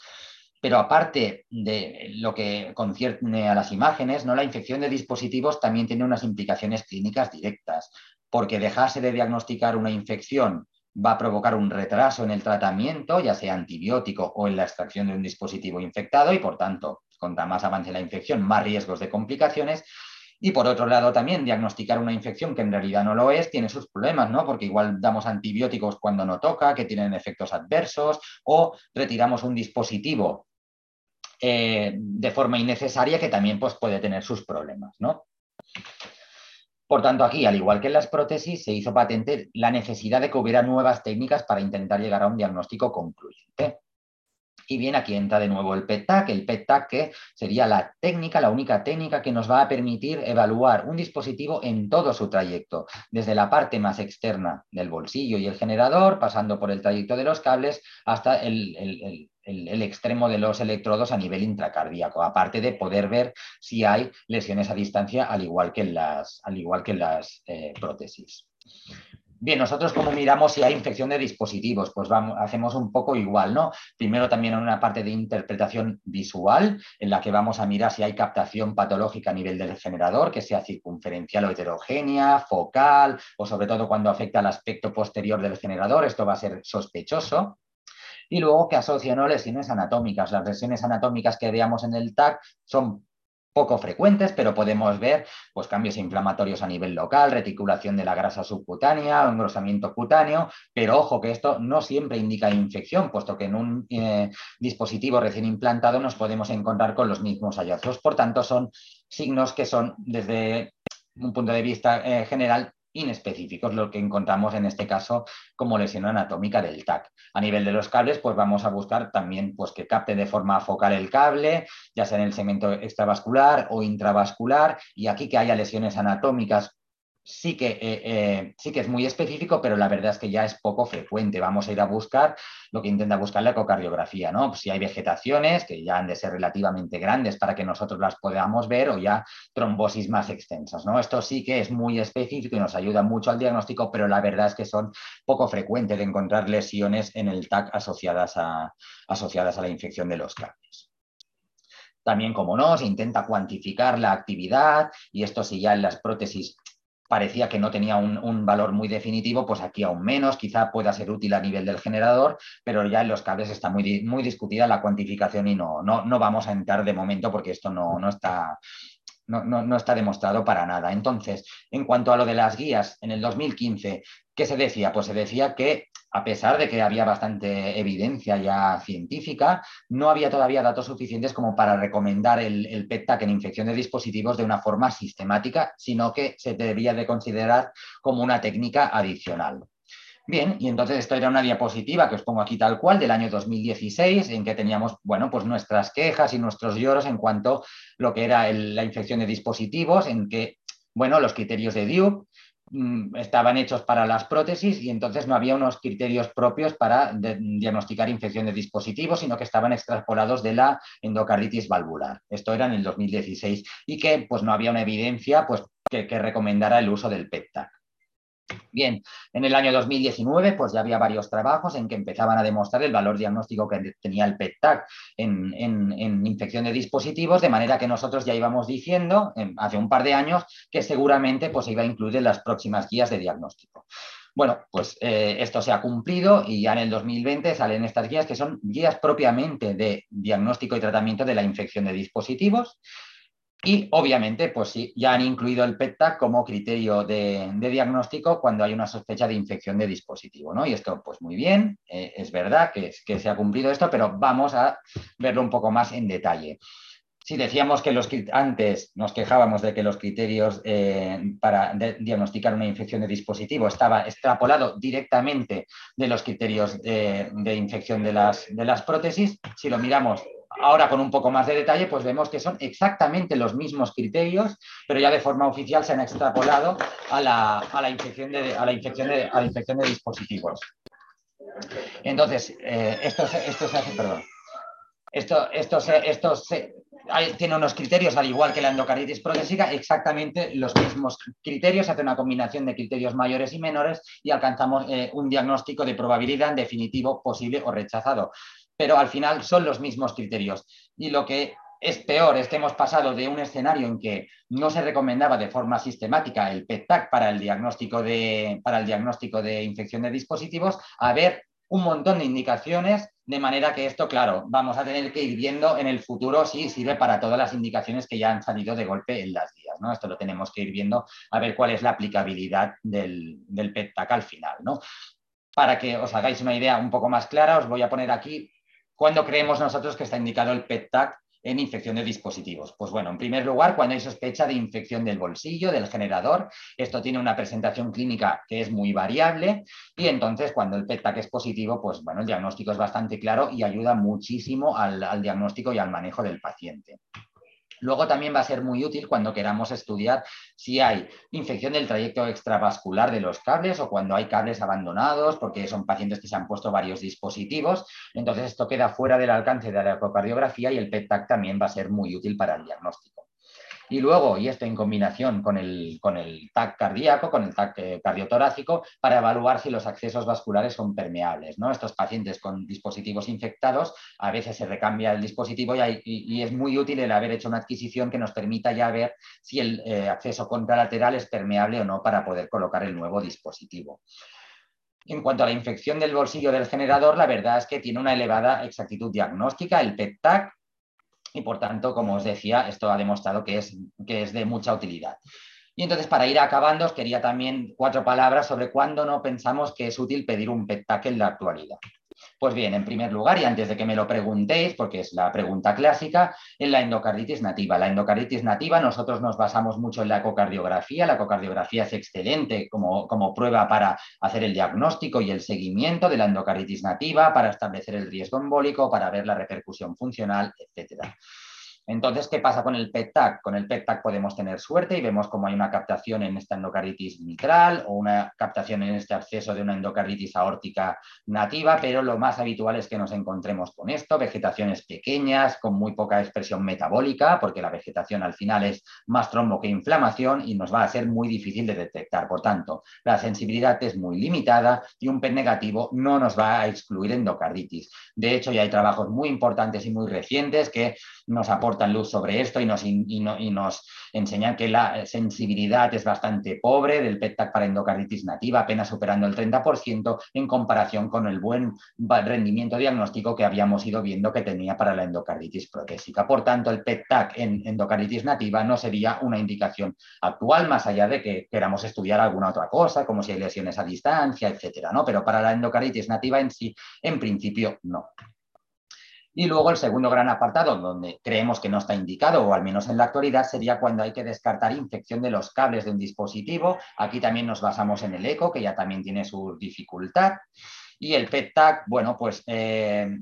Pero aparte de lo que concierne a las imágenes, ¿no? la infección de dispositivos también tiene unas implicaciones clínicas directas, porque dejarse de diagnosticar una infección va a provocar un retraso en el tratamiento, ya sea antibiótico o en la extracción de un dispositivo infectado y, por tanto, contra más avance la infección, más riesgos de complicaciones. Y por otro lado, también diagnosticar una infección que en realidad no lo es tiene sus problemas, ¿no? Porque igual damos antibióticos cuando no toca, que tienen efectos adversos, o retiramos un dispositivo eh, de forma innecesaria que también pues, puede tener sus problemas. ¿no? Por tanto, aquí, al igual que en las prótesis, se hizo patente la necesidad de que hubiera nuevas técnicas para intentar llegar a un diagnóstico concluyente. Y bien, aquí entra de nuevo el PET-TAC, el PET-TAC que sería la técnica, la única técnica que nos va a permitir evaluar un dispositivo en todo su trayecto, desde la parte más externa del bolsillo y el generador, pasando por el trayecto de los cables hasta el, extremo de los electrodos a nivel intracardíaco, aparte de poder ver si hay lesiones a distancia, al igual que en las, al igual que las eh, prótesis. Bien, nosotros como miramos si hay infección de dispositivos, pues vamos, hacemos un poco igual, ¿no? Primero también en una parte de interpretación visual, en la que vamos a mirar si hay captación patológica a nivel del generador, que sea circunferencial o heterogénea, focal, o sobre todo cuando afecta al aspecto posterior del generador, esto va a ser sospechoso y luego que asocia lesiones anatómicas. Las lesiones anatómicas que veamos en el TAC son poco frecuentes, pero podemos ver pues, cambios inflamatorios a nivel local, reticulación de la grasa subcutánea, engrosamiento cutáneo, pero ojo que esto no siempre indica infección, puesto que en un eh, dispositivo recién implantado nos podemos encontrar con los mismos hallazgos. Por tanto, son signos que son desde un punto de vista eh, general inespecíficos, lo que encontramos en este caso como lesión anatómica del TAC. A nivel de los cables, pues vamos a buscar también pues, que capte de forma focal el cable, ya sea en el segmento extravascular o intravascular, y aquí que haya lesiones anatómicas sí que, eh, eh, sí que es muy específico, pero la verdad es que ya es poco frecuente. Vamos a ir a buscar lo que intenta buscar la ecocardiografía, ¿no? si hay vegetaciones que ya han de ser relativamente grandes para que nosotros las podamos ver o ya trombosis más extensas, ¿no? Esto sí que es muy específico y nos ayuda mucho al diagnóstico, pero la verdad es que son poco frecuentes de encontrar lesiones en el TAC asociadas a, asociadas a la infección de los cables. También, como no, se intenta cuantificar la actividad y esto sí ya en las prótesis parecía que no tenía un, valor muy definitivo, pues aquí aún menos, quizá pueda ser útil a nivel del generador, pero ya en los cables está muy, muy discutida la cuantificación y no, no, no vamos a entrar de momento porque esto no, no está, no, no, está demostrado para nada. Entonces, en cuanto a lo de las guías, en el 2015, ¿qué se decía? Pues se decía que a pesar de que había bastante evidencia ya científica, no había todavía datos suficientes como para recomendar el, el PET-TAC en infección de dispositivos de una forma sistemática, sino que se debía de considerar como una técnica adicional. Bien, y entonces esto era una diapositiva que os pongo aquí tal cual del año 2016, en que teníamos, bueno, pues nuestras quejas y nuestros lloros en cuanto a lo que era la infección de dispositivos, en que, bueno, los criterios de Duke Mm, estaban hechos para las prótesis y entonces no había unos criterios propios para diagnosticar infección de dispositivos, sino que estaban extrapolados de la endocarditis valvular. Esto era en el 2016 y que pues no había una evidencia pues, que, que recomendara el uso del PEPTAC. Bien, en el año 2019 pues ya había varios trabajos en que empezaban a demostrar el valor diagnóstico que tenía el PET-TAC en, infección de dispositivos, de manera que nosotros ya íbamos diciendo hace un par de años que seguramente pues, se iba a incluir en las próximas guías de diagnóstico. Bueno, pues eh, esto se ha cumplido y ya en el 2020 salen estas guías que son guías propiamente de diagnóstico y tratamiento de la infección de dispositivos. Y obviamente, pues sí, ya han incluido el PET-TAC como criterio de, diagnóstico cuando hay una sospecha de infección de dispositivo, ¿no? Y esto, pues muy bien, eh, es verdad que, se ha cumplido esto, pero vamos a verlo un poco más en detalle. Si decíamos que los, antes nos quejábamos de que los criterios eh, para diagnosticar una infección de dispositivo estaba extrapolado directamente de los criterios de, infección de las, de las prótesis, si lo miramos ahora con un poco más de detalle, pues vemos que son exactamente los mismos criterios, pero ya de forma oficial se han extrapolado a la, infección, de, a la, infección, de, a la infección de dispositivos. Entonces, eh, esto, esto se hace, perdón. Esto, esto, esto tiene unos criterios, al igual que la endocarditis protésica, exactamente los mismos criterios, se hace una combinación de criterios mayores y menores y alcanzamos eh, un diagnóstico de probabilidad en definitivo posible o rechazado. Pero al final son los mismos criterios. Y lo que es peor es que hemos pasado de un escenario en que no se recomendaba de forma sistemática el PET-TAC para el diagnóstico de, para el diagnóstico de infección de dispositivos a ver un montón de indicaciones, de manera que esto, claro, vamos a tener que ir viendo en el futuro si sirve para todas las indicaciones que ya han salido de golpe en las guías, ¿no? Esto lo tenemos que ir viendo a ver cuál es la aplicabilidad del, del PET-TAC al final, ¿no? Para que os hagáis una idea un poco más clara, os voy a poner aquí cuándo creemos nosotros que está indicado el PET-TAC en infección de dispositivos? Pues bueno, en primer lugar, cuando hay sospecha de infección del bolsillo, del generador, esto tiene una presentación clínica que es muy variable y entonces cuando el PET-TAC es positivo, pues bueno, el diagnóstico es bastante claro y ayuda muchísimo al diagnóstico y al manejo del paciente. Luego también va a ser muy útil cuando queramos estudiar si hay infección del trayecto extravascular de los cables o cuando hay cables abandonados, porque son pacientes que se han puesto varios dispositivos. Entonces, esto queda fuera del alcance de la ecocardiografía y el PET-TAC también va a ser muy útil para el diagnóstico. Y luego, y esto en combinación con el, con el TAC cardíaco, con el TAC eh, cardiotorácico, para evaluar si los accesos vasculares son permeables. ¿no? Estos pacientes con dispositivos infectados, a veces se recambia el dispositivo y, es muy útil el haber hecho una adquisición que nos permita ya ver si el eh, acceso contralateral es permeable o no para poder colocar el nuevo dispositivo. En cuanto a la infección del bolsillo del generador, la verdad es que tiene una elevada exactitud diagnóstica. El PET-TAC y por tanto, como os decía, esto ha demostrado que es, que es de mucha utilidad. Y entonces, para ir acabando, os quería también cuatro palabras sobre cuándo no pensamos que es útil pedir un PET-TAC en la actualidad. Pues bien, en primer lugar, y antes de que me lo preguntéis, porque es la pregunta clásica, en la endocarditis nativa. La endocarditis nativa, nosotros nos basamos mucho en la ecocardiografía. La ecocardiografía es excelente como, como prueba para hacer el diagnóstico y el seguimiento de la endocarditis nativa, para establecer el riesgo embólico, para ver la repercusión funcional, etcétera. Entonces, ¿qué pasa con el PET-TAC? Con el PET-TAC podemos tener suerte y vemos cómo hay una captación en esta endocarditis mitral o una captación en este acceso de una endocarditis aórtica nativa, pero lo más habitual es que nos encontremos con esto, vegetaciones pequeñas, con muy poca expresión metabólica, porque la vegetación al final es más trombo que inflamación y nos va a ser muy difícil de detectar. Por tanto, la sensibilidad es muy limitada y un PET negativo no nos va a excluir endocarditis. De hecho, ya hay trabajos muy importantes y muy recientes que nos aportan luz sobre esto y nos, enseñan que la sensibilidad es bastante pobre del PET-TAC para endocarditis nativa, apenas superando el 30% en comparación con el buen rendimiento diagnóstico que habíamos ido viendo que tenía para la endocarditis protésica. Por tanto, el PET-TAC en endocarditis nativa no sería una indicación actual, más allá de que queramos estudiar alguna otra cosa, como si hay lesiones a distancia, etcétera, ¿no? Pero para la endocarditis nativa en sí, en principio, no. Y luego el segundo gran apartado, donde creemos que no está indicado, o al menos en la actualidad, sería cuando hay que descartar infección de los cables de un dispositivo. Aquí también nos basamos en el eco, que ya también tiene su dificultad. Y el PET-TAC, bueno, pues eh,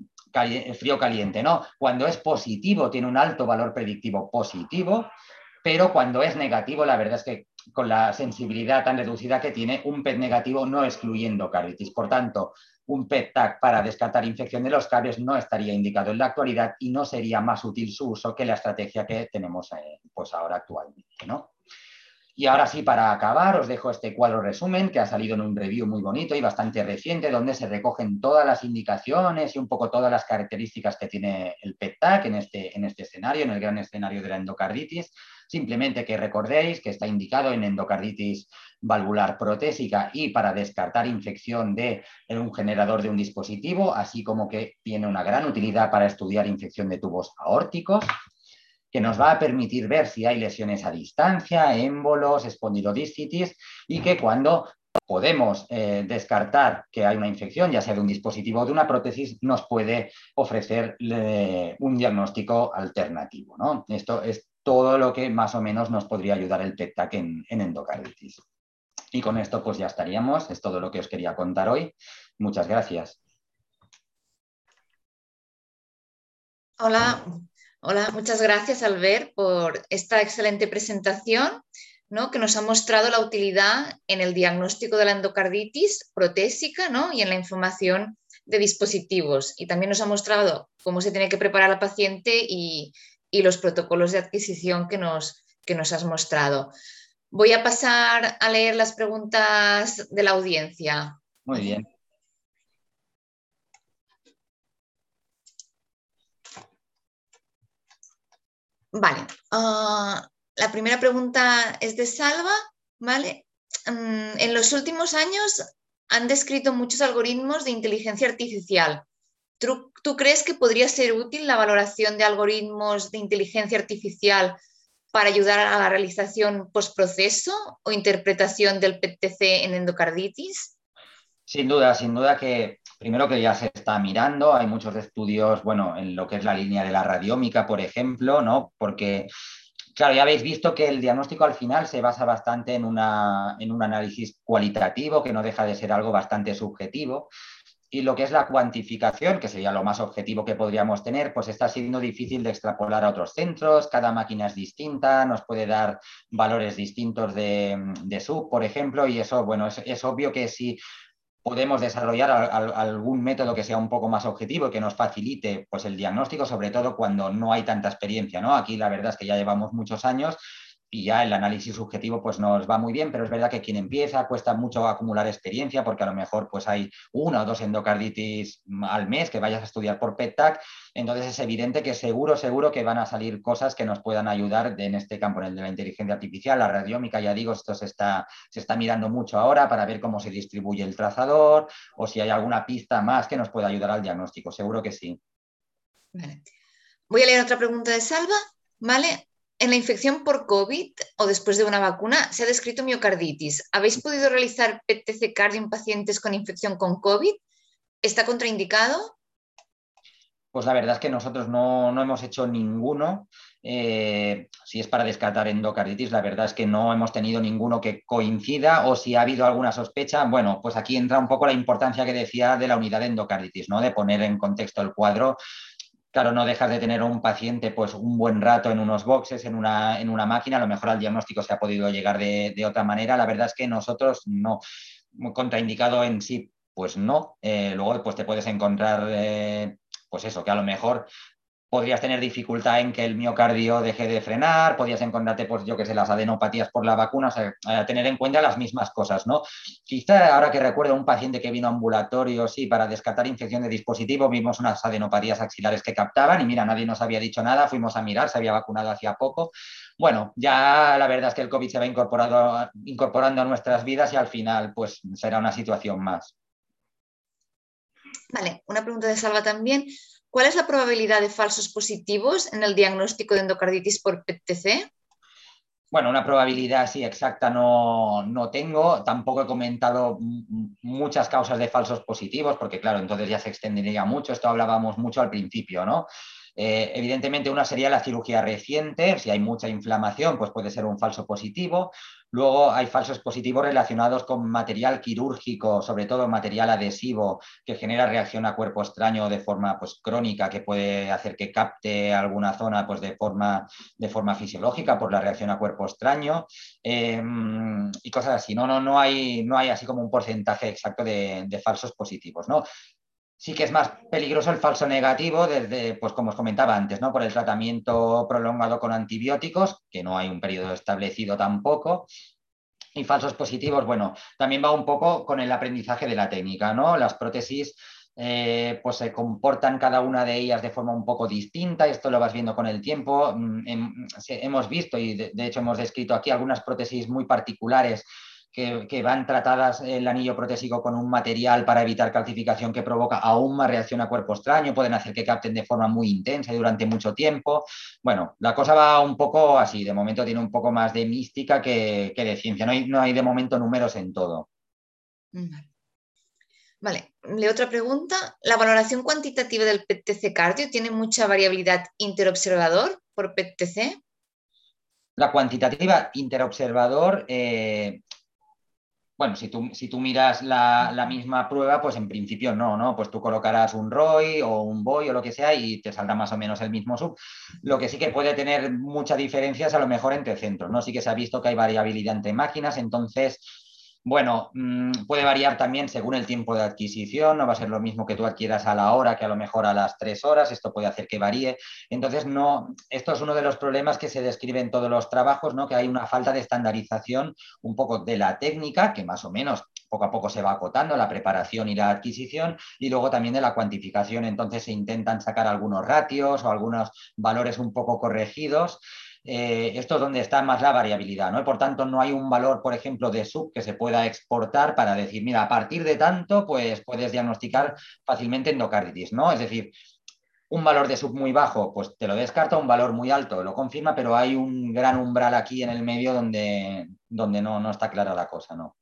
frío caliente, ¿no? Cuando es positivo, tiene un alto valor predictivo positivo, pero cuando es negativo, la verdad es que con la sensibilidad tan reducida que tiene, un PET negativo no excluyendo carditis. Por tanto, un PET-TAC para descartar infección de los cables no estaría indicado en la actualidad y no sería más útil su uso que la estrategia que tenemos eh, pues ahora actualmente. Y ahora sí, para acabar, os dejo este cuadro resumen que ha salido en un review muy bonito y bastante reciente, donde se recogen todas las indicaciones y un poco todas las características que tiene el PET-TAC en este, en este escenario, en el gran escenario de la endocarditis. Simplemente que recordéis que está indicado en endocarditis valvular protésica y para descartar infección de un generador de un dispositivo, así como que tiene una gran utilidad para estudiar infección de tubos aórticos que nos va a permitir ver si hay lesiones a distancia, émbolos, espondilodiscitis y que cuando podemos eh, descartar que hay una infección, ya sea de un dispositivo o de una prótesis, nos puede ofrecer un diagnóstico alternativo. ¿no? Esto es todo lo que más o menos nos podría ayudar el PETAC en, en endocarditis. Y con esto pues ya estaríamos, es todo lo que os quería contar hoy. Muchas gracias. Hola, Hola, muchas gracias Albert por esta excelente presentación ¿no? que nos ha mostrado la utilidad en el diagnóstico de la endocarditis protésica ¿no? y en la información de dispositivos. Y también nos ha mostrado cómo se tiene que preparar al paciente y, los protocolos de adquisición que nos, que nos has mostrado. Voy a pasar a leer las preguntas de la audiencia. Muy bien. Vale. Ah, la primera pregunta es de Salva. ¿Vale? Mm, en los últimos años han descrito muchos algoritmos de inteligencia artificial. ¿Tú, crees que podría ser útil la valoración de algoritmos de inteligencia artificial para ayudar a la realización postproceso o interpretación del PTC en endocarditis? Sin duda, sin duda que primero que ya se está mirando, hay muchos estudios, bueno, en lo que es la línea de la radiómica, por ejemplo, ¿no? Porque, claro, ya habéis visto que el diagnóstico al final se basa bastante en, una, en un análisis cualitativo, que no deja de ser algo bastante subjetivo. Y lo que es la cuantificación, que sería lo más objetivo que podríamos tener, pues está siendo difícil de extrapolar a otros centros. Cada máquina es distinta, nos puede dar valores distintos de, de sub, por ejemplo, y eso, bueno, es, es obvio que si podemos desarrollar algún método que sea un poco más objetivo y que nos facilite pues, el diagnóstico, sobre todo cuando no hay tanta experiencia. ¿no? Aquí la verdad es que ya llevamos muchos años y ya el análisis subjetivo pues nos va muy bien, pero es verdad que quien empieza cuesta mucho acumular experiencia porque a lo mejor pues hay una o dos endocarditis al mes que vayas a estudiar por PETAC, entonces es evidente que seguro, seguro que van a salir cosas que nos puedan ayudar en este campo, en el de la inteligencia artificial, la radiómica, ya digo, esto se está, se está mirando mucho ahora para ver cómo se distribuye el trazador o si hay alguna pista más que nos pueda ayudar al diagnóstico, seguro que sí. Voy a leer otra pregunta de Salva. ¿Vale? En la infección por COVID o después de una vacuna se ha descrito miocarditis. ¿Habéis podido realizar PTC cardio en pacientes con infección con COVID? ¿Está contraindicado? Pues la verdad es que nosotros no, hemos hecho ninguno. Eh, si es para descartar endocarditis, la verdad es que no hemos tenido ninguno que coincida o si ha habido alguna sospecha, bueno, pues aquí entra un poco la importancia que decía de la unidad de endocarditis, ¿no? De poner en contexto el cuadro Claro, no dejas de tener un paciente pues un buen rato en unos boxes, en una, en una máquina, a lo mejor al diagnóstico se ha podido llegar de, otra manera. La verdad es que nosotros no, contraindicado en sí, pues no. Eh, luego pues te puedes encontrar, eh, pues eso, que a lo mejor podrías tener dificultad en que el miocardio deje de frenar, podrías encontrarte, pues yo que sé, las adenopatías por la vacuna, o sea, tener en cuenta las mismas cosas, ¿no? Quizá ahora que recuerdo un paciente que vino a ambulatorio, sí, para descartar infección de dispositivo, vimos unas adenopatías axilares que captaban y mira, nadie nos había dicho nada, fuimos a mirar, se había vacunado hacía poco. Bueno, ya la verdad es que el COVID se va incorporando, incorporando a nuestras vidas y al final, pues será una situación más. Vale, una pregunta de Salva también. ¿Cuál es la probabilidad de falsos positivos en el diagnóstico de endocarditis por PTC? Bueno, una probabilidad así exacta no, no, tengo. Tampoco he comentado muchas causas de falsos positivos, porque claro, entonces ya se extendería mucho. Esto hablábamos mucho al principio, ¿no? Eh, evidentemente, una sería la cirugía reciente. Si hay mucha inflamación, pues puede ser un falso positivo. Luego hay falsos positivos relacionados con material quirúrgico, sobre todo material adhesivo, que genera reacción a cuerpo extraño de forma pues, crónica, que puede hacer que capte alguna zona pues, de, forma, de forma fisiológica por la reacción a cuerpo extraño. Em, y cosas así. No, no, no, hay, no hay así como un porcentaje exacto de, de falsos positivos. ¿no? Sí que es más peligroso el falso negativo desde, pues como os comentaba antes, ¿no? Por el tratamiento prolongado con antibióticos, que no hay un periodo establecido tampoco. Y falsos positivos, bueno, también va un poco con el aprendizaje de la técnica, ¿no? Las prótesis eh, pues se comportan cada una de ellas de forma un poco distinta, esto lo vas viendo con el tiempo. Mm, hemos visto y de, hecho hemos descrito aquí algunas prótesis muy particulares que, van tratadas el anillo protésico con un material para evitar calcificación que provoca aún más reacción a cuerpo extraño, pueden hacer que capten de forma muy intensa y durante mucho tiempo. Bueno, la cosa va un poco así, de momento tiene un poco más de mística que, de ciencia, no hay, no hay de momento números en todo. Vale, le otra pregunta. ¿La valoración cuantitativa del PTC cardio tiene mucha variabilidad interobservador por PTC? La cuantitativa interobservador, eh, bueno, si tú, si tú miras la, misma prueba, pues en principio no, ¿no? Pues tú colocarás un ROI o un BOI o lo que sea y te saldrá más o menos el mismo sub. Lo que sí que puede tener muchas diferencias a lo mejor entre centros, ¿no? Sí que se ha visto que hay variabilidad entre máquinas, entonces bueno, mm, puede variar también según el tiempo de adquisición, no va a ser lo mismo que tú adquieras a la hora que a lo mejor a las tres horas, esto puede hacer que varíe. Entonces, no, esto es uno de los problemas que se describe en todos los trabajos, ¿no? que hay una falta de estandarización un poco de la técnica, que más o menos poco a poco se va acotando, la preparación y la adquisición, y luego también de la cuantificación. Entonces se intentan sacar algunos ratios o algunos valores un poco corregidos eh, esto es donde está más la variabilidad, ¿no? por tanto, no hay un valor, por ejemplo, de sub que se pueda exportar para decir, mira, a partir de tanto, pues puedes diagnosticar fácilmente endocarditis, ¿no? Es decir, un valor de sub muy bajo, pues te lo descarta, un valor muy alto lo confirma, pero hay un gran umbral aquí en el medio donde, donde no, no está clara la cosa, ¿no?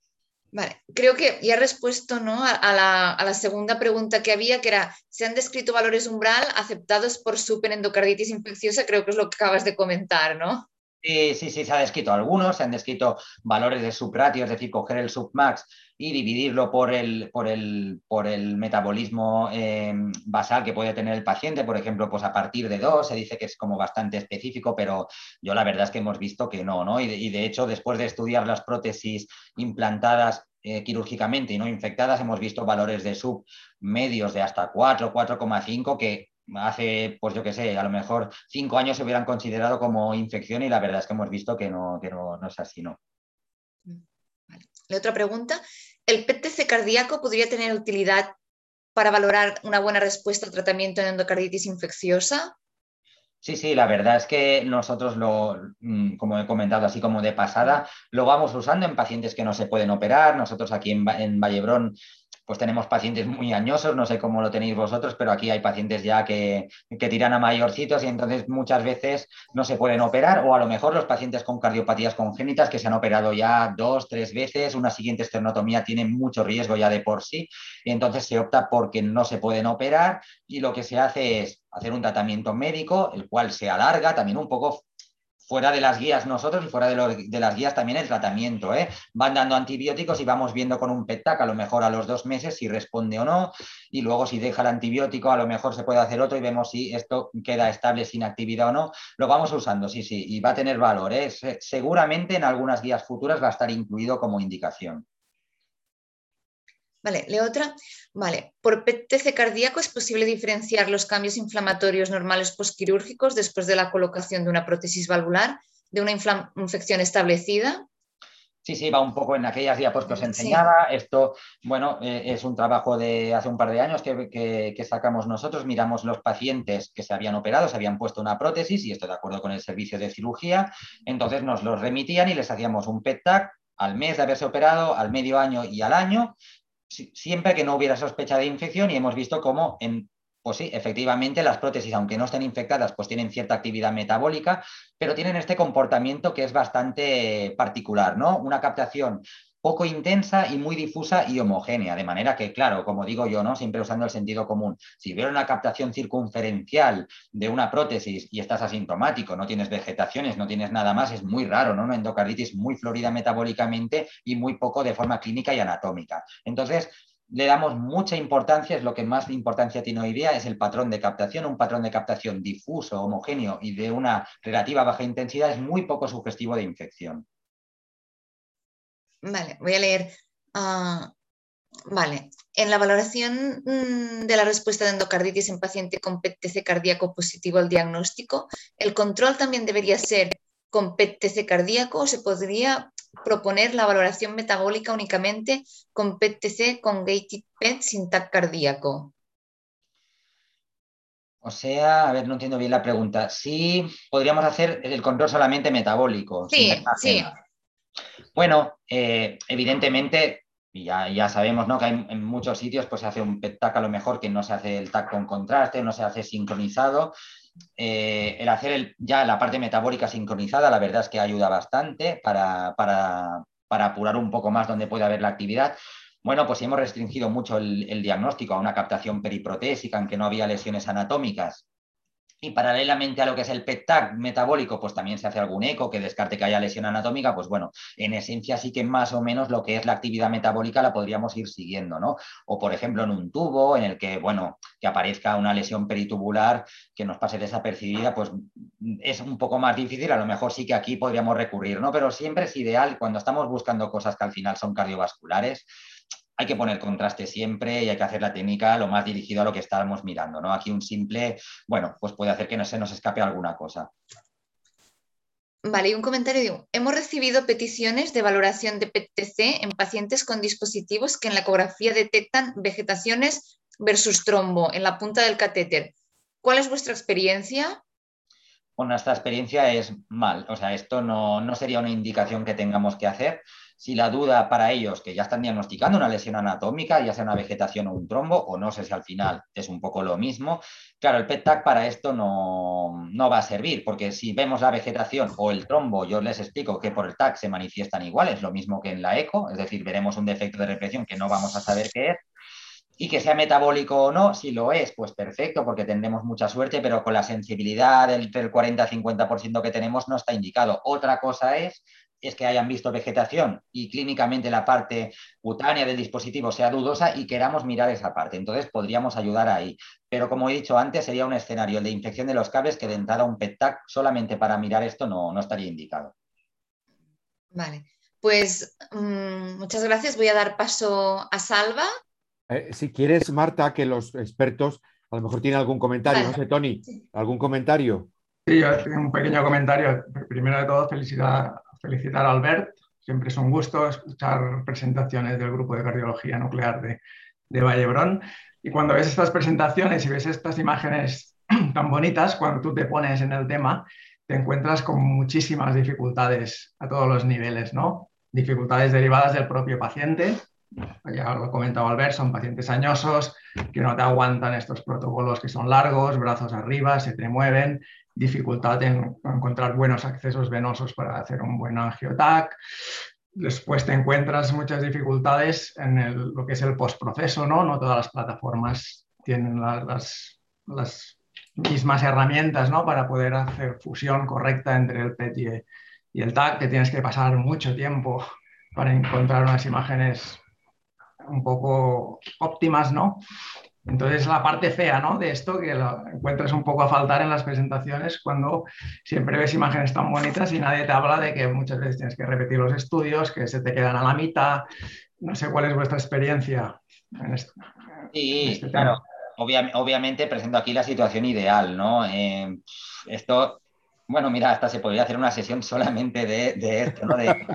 Vale, creo que ya he respuesto ¿no? a, la, segunda pregunta que había, que era, ¿se han descrito valores umbral aceptados por SUP en endocarditis infecciosa? Creo que es lo que acabas de comentar, ¿no? Sí, sí, sí, se ha descrito algunos, se han descrito valores de subratio, es decir, coger el submax y dividirlo por el, por el, por el metabolismo em, basal que puede tener el paciente, por ejemplo, pues a partir de dos, se dice que es como bastante específico, pero yo la verdad es que hemos visto que no, ¿no? Y de, hecho, después de estudiar las prótesis implantadas eh, quirúrgicamente y no infectadas, hemos visto valores de sub medios de hasta 4, 4,5 que hace, pues yo qué sé, a lo mejor cinco años se hubieran considerado como infección y la verdad es que hemos visto que no, no, es así, ¿no? La otra pregunta, ¿el PTC cardíaco podría tener utilidad para valorar una buena respuesta al tratamiento en endocarditis infecciosa? Sí, sí, la verdad es que nosotros lo, mm, como he comentado así como de pasada, lo vamos usando en pacientes que no se pueden operar. Nosotros aquí en, en Vallebrón pues tenemos pacientes muy añosos, no sé cómo lo tenéis vosotros, pero aquí hay pacientes ya que, tiran a mayorcitos y entonces muchas veces no se pueden operar o a lo mejor los pacientes con cardiopatías congénitas que se han operado ya dos, tres veces, una siguiente esternotomía tiene mucho riesgo ya de por sí y entonces se opta porque no se pueden operar y lo que se hace es hacer un tratamiento médico, el cual se alarga también un poco fuera de las guías nosotros y fuera de, las guías también el tratamiento. ¿eh? Van dando antibióticos y vamos viendo con un PETAC a lo mejor a los dos meses si responde o no y luego si deja el antibiótico a lo mejor se puede hacer otro y vemos si esto queda estable sin actividad o no. Lo vamos usando, sí, sí, y va a tener valor. ¿eh? Seguramente en algunas guías futuras va a estar incluido como indicación. Vale, le otra. Vale, por PTC cardíaco es posible diferenciar los cambios inflamatorios normales posquirúrgicos después de la colocación de una prótesis valvular de una infección establecida. Sí, sí, va un poco en aquellas diapos que os enseñaba. Esto, bueno, eh, es un trabajo de hace un par de años que, sacamos nosotros. Miramos los pacientes que se habían operado, se habían puesto una prótesis y esto de acuerdo con el servicio de cirugía. Entonces nos los remitían y les hacíamos un PET-TAC al mes de haberse operado, al medio año y al año, siempre que no hubiera sospecha de infección y hemos visto cómo en pues sí, efectivamente las prótesis, aunque no estén infectadas, pues tienen cierta actividad metabólica, pero tienen este comportamiento que es bastante particular, ¿no? Una captación poco intensa y muy difusa y homogénea, de manera que, claro, como digo yo, ¿no? siempre usando el sentido común, si hubiera una captación circunferencial de una prótesis y estás asintomático, no tienes vegetaciones, no tienes nada más, es muy raro, ¿no? Una endocarditis muy florida metabólicamente y muy poco de forma clínica y anatómica. Entonces, le damos mucha importancia, es lo que más importancia tiene hoy día, es el patrón de captación. Un patrón de captación difuso, homogéneo y de una relativa baja intensidad es muy poco sugestivo de infección. Vale, voy a leer. Ah, Vale. En la valoración mm, de la respuesta de endocarditis en paciente con PET-TC cardíaco positivo al diagnóstico, ¿el control también debería ser con PET-TC cardíaco o se podría proponer la valoración metabólica únicamente con PET-TC con gated PET sin TAC cardíaco? O sea, a ver, no entiendo bien la pregunta. Sí, podríamos hacer el control solamente metabólico. Sí, sí. Bueno, eh, evidentemente y ya, sabemos ¿no? que en muchos sitios pues, se hace un PET-TAC a lo mejor que no se hace el TAC con contraste, no se hace sincronizado. Eh, el hacer ya la parte metabólica sincronizada, la verdad es que ayuda bastante para, para, apurar un poco más donde puede haber la actividad. Bueno, pues hemos restringido mucho el, el diagnóstico a una captación periprotésica en que no había lesiones anatómicas y paralelamente a lo que es el PET-TAC metabólico, pues también se hace algún eco que descarte que haya lesión anatómica, pues bueno, en esencia sí que más o menos lo que es la actividad metabólica la podríamos ir siguiendo, ¿no? O por ejemplo en un tubo en el que, bueno, que aparezca una lesión peritubular que nos pase desapercibida, pues es un poco más difícil, a lo mejor sí que aquí podríamos recurrir, ¿no? Pero siempre es ideal cuando estamos buscando cosas que al final son cardiovasculares, hay que poner contraste siempre y hay que hacer la técnica lo más dirigido a lo que estábamos mirando, ¿no? Aquí un simple, bueno, pues puede hacer que no se nos escape alguna cosa. Vale, y un comentario. Hemos recibido peticiones de valoración de PTC en pacientes con dispositivos que en la ecografía detectan vegetaciones versus trombo en la punta del catéter. ¿Cuál es vuestra experiencia? Bueno, nuestra experiencia es mal. O sea, esto no, no sería una indicación que tengamos que hacer si la duda para ellos que ya están diagnosticando una lesión anatómica, ya sea una vegetación o un trombo, o no sé si al final es un poco lo mismo, claro, el PET-TAC para esto no, no, va a servir, porque si vemos la vegetación o el trombo, yo les explico que por el TAC se manifiestan iguales, lo mismo que en la eco, es decir, veremos un defecto de represión que no vamos a saber qué es, y que sea metabólico o no, si lo es, pues perfecto, porque tendremos mucha suerte, pero con la sensibilidad del, del 40-50% que tenemos no está indicado. Otra cosa es es que hayan visto vegetación y clínicamente la parte cutánea del dispositivo sea dudosa y queramos mirar esa parte. Entonces podríamos ayudar ahí. Pero como he dicho antes, sería un escenario de infección de los cables que de entrada un PET-TAC solamente para mirar esto no, no estaría indicado. Vale, pues mm, muchas gracias. Voy a dar paso a Salva. Eh, si quieres, Marta, que los expertos a lo mejor tienen algún comentario. No sé, Tony, ¿algún comentario? Sí, yo tengo un pequeño comentario. Primero de todo, felicidad felicitar a Albert. Siempre es un gusto escuchar presentaciones del grupo de cardiología nuclear de, de Vallebrón. Y cuando ves estas presentaciones y ves estas imágenes [clears throat] tan bonitas, cuando tú te pones en el tema, te encuentras con muchísimas dificultades a todos los niveles, ¿no? Dificultades derivadas del propio paciente, ya lo comentaba Albert, son pacientes añosos que no te aguantan estos protocolos que son largos, brazos arriba, se te mueven, dificultad en encontrar buenos accesos venosos para hacer un buen angiotac. Después te encuentras muchas dificultades en lo que es el postproceso, ¿no? No todas las plataformas tienen las, las, mismas herramientas, ¿no? Para poder hacer fusión correcta entre el PET y, y el TAC, que tienes que pasar mucho tiempo para encontrar unas imágenes un poco óptimas, ¿no? Entonces, la parte fea ¿no? de esto, que lo encuentras un poco a faltar en las presentaciones cuando siempre ves imágenes tan bonitas y nadie te habla de que muchas veces tienes que repetir los estudios, que se te quedan a la mitad. No sé cuál es vuestra experiencia en esto. Sí, este claro. obviamente presento aquí la situación ideal, ¿no? Eh, esto, bueno, mira, hasta se podría hacer una sesión solamente de, esto, ¿no? De,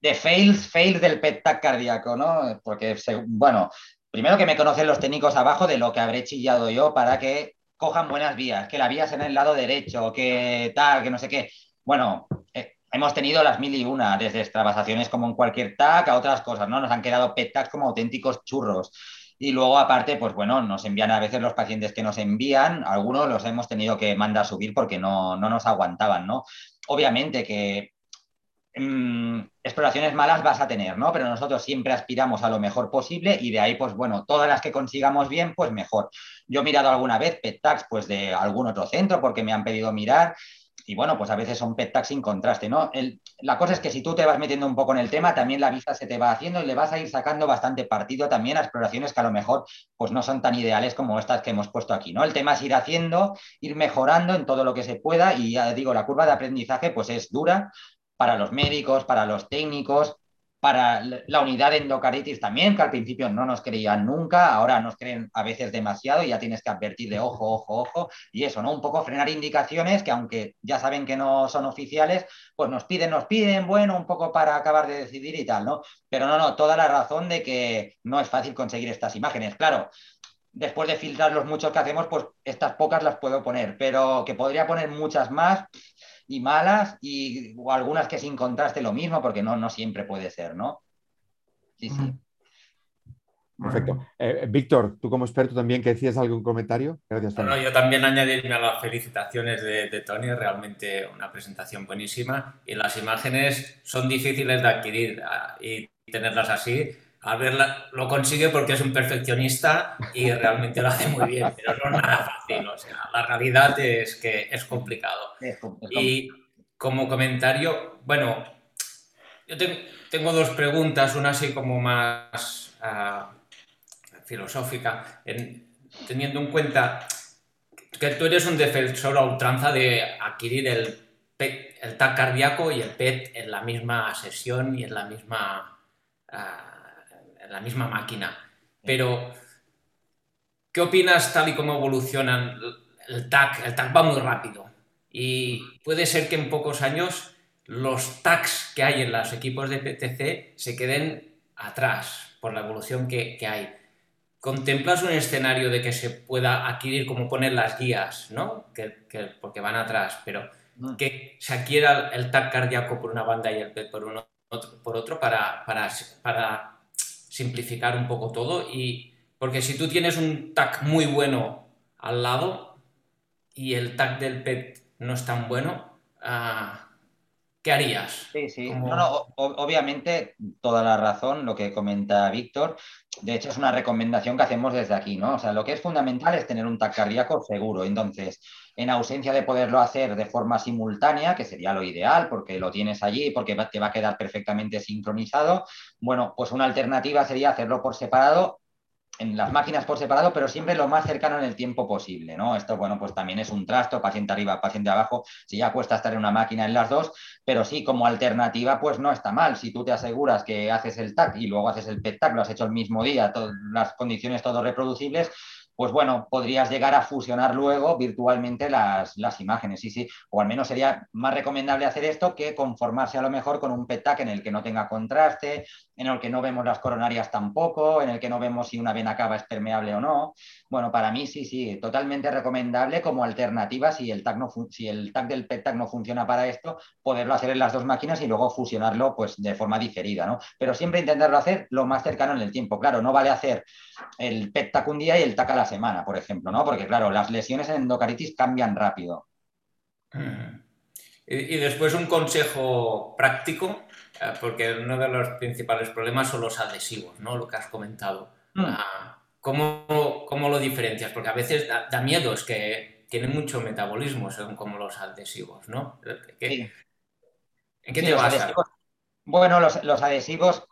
de fails, fails del PET cardíaco, ¿no? Porque, bueno, primero que me conocen los técnicos abajo de lo que habré chillado yo para que cojan buenas vías, que la vía sea en el lado derecho, que tal, que no sé qué. Bueno, eh, hemos tenido las mil y una, desde extravasaciones como en cualquier TAC a otras cosas, ¿no? Nos han quedado PET como auténticos churros. Y luego, aparte, pues bueno, nos envían a veces los pacientes que nos envían, algunos los hemos tenido que mandar a subir porque no, no nos aguantaban, ¿no? Obviamente que Mm, exploraciones malas vas a tener, ¿no? Pero nosotros siempre aspiramos a lo mejor posible y de ahí, pues bueno, todas las que consigamos bien, pues mejor. Yo he mirado alguna vez PET-TACs pues de algún otro centro porque me han pedido mirar y bueno, pues a veces son PET-TACs sin contraste, ¿no? la cosa es que si tú te vas metiendo un poco en el tema, también la vista se te va haciendo y le vas a ir sacando bastante partido también a exploraciones que a lo mejor pues no son tan ideales como estas que hemos puesto aquí, ¿no? El tema es ir haciendo, ir mejorando en todo lo que se pueda y ya digo, la curva de aprendizaje pues es dura, para los médicos, para los técnicos. para la unidad de endocarditis también, que al principio no nos creían nunca, ahora nos creen a veces demasiado y ya tienes que advertir de ojo, ojo, ojo, y eso, ¿no? Un poco frenar indicaciones que aunque ya saben que no son oficiales, pues nos piden, nos piden, bueno, un poco para acabar de decidir y tal, ¿no? Pero no, no, toda la razón de que no es fácil conseguir estas imágenes. Claro, después de filtrar los muchos que hacemos, pues estas pocas las puedo poner, pero que podría poner muchas más y malas y o algunas que sin contraste lo mismo, porque no, no siempre puede ser, ¿no? Sí, sí. Perfecto. Eh, Víctor, tú como experto también, que decías algún comentario? Gracias, Tony. yo también añadirme a las felicitaciones de, de, Tony, realmente una presentación buenísima y las imágenes son difíciles de adquirir ah, y tenerlas así a ver, lo consigue porque es un perfeccionista y realmente lo hace muy bien, pero no es nada fácil. O sea, la realidad es que es complicado. Y como comentario, bueno, yo tengo dos preguntas, una así como más ah, filosófica, teniendo en cuenta que tú eres un defensor a ultranza de adquirir el, el TAC cardíaco y el PET en la misma sesión y en la misma... Ah, la misma máquina. Pero, ¿qué opinas tal y como evolucionan el TAC? El TAC va muy rápido y puede ser que en pocos años los TACs que hay en los equipos de PTC se queden atrás por la evolución que, hay. ¿Contemplas un escenario de que se pueda adquirir, como ponen las guías, ¿no? Que, porque van atrás, pero mm. que se adquiera el TAC cardíaco por una banda y el PET por, uno, por otro para, para, para simplificar un poco todo y porque si tú tienes un tag muy bueno al lado y el tag del PET no es tan bueno, ah, ¿qué harías? Sí, sí. obviamente, toda la razón, lo que comenta Víctor. De hecho, es una recomendación que hacemos desde aquí, ¿no? O sea, lo que es fundamental es tener un tag cardíaco seguro. Entonces, en ausencia de poderlo hacer de forma simultánea, que sería lo ideal, porque lo tienes allí, porque te va a quedar perfectamente sincronizado, bueno, pues una alternativa sería hacerlo por separado en las máquinas por separado, pero siempre lo más cercano en el tiempo posible, ¿no? Esto, bueno, pues también es un trasto, paciente arriba, paciente abajo, si ya cuesta estar en una máquina en las dos, pero sí, como alternativa, pues no está mal. Si tú te aseguras que haces el TAC y luego haces el PET-TAC, lo has hecho el mismo día, todas las condiciones todo reproducibles, pues bueno, podrías llegar a fusionar luego virtualmente las, imágenes, sí, sí, o al menos sería más recomendable hacer esto que conformarse a lo mejor con un PETAC en el que no tenga contraste, en el que no vemos las coronarias tampoco, en el que no vemos si una vena cava es permeable o no. Bueno, para mí sí, sí, totalmente recomendable como alternativa si el TAC, no si el TAC del PETAC no funciona para esto, poderlo hacer en las dos máquinas y luego fusionarlo pues de forma diferida, ¿no? Pero siempre intentarlo hacer lo más cercano en el tiempo. Claro, no vale hacer el PETAC un día y el TAC a la semana, por ejemplo, ¿no? Porque, claro, las lesiones en endocaritis cambian rápido. Y, después un consejo práctico, eh, porque uno de los principales problemas son los adhesivos, ¿no? Lo que has comentado. Mm. Ah, ¿cómo, lo diferencias? Porque a veces da, miedo, es que tienen mucho metabolismo, son como los adhesivos, ¿no? ¿En qué te basas? Bueno, los, los adhesivos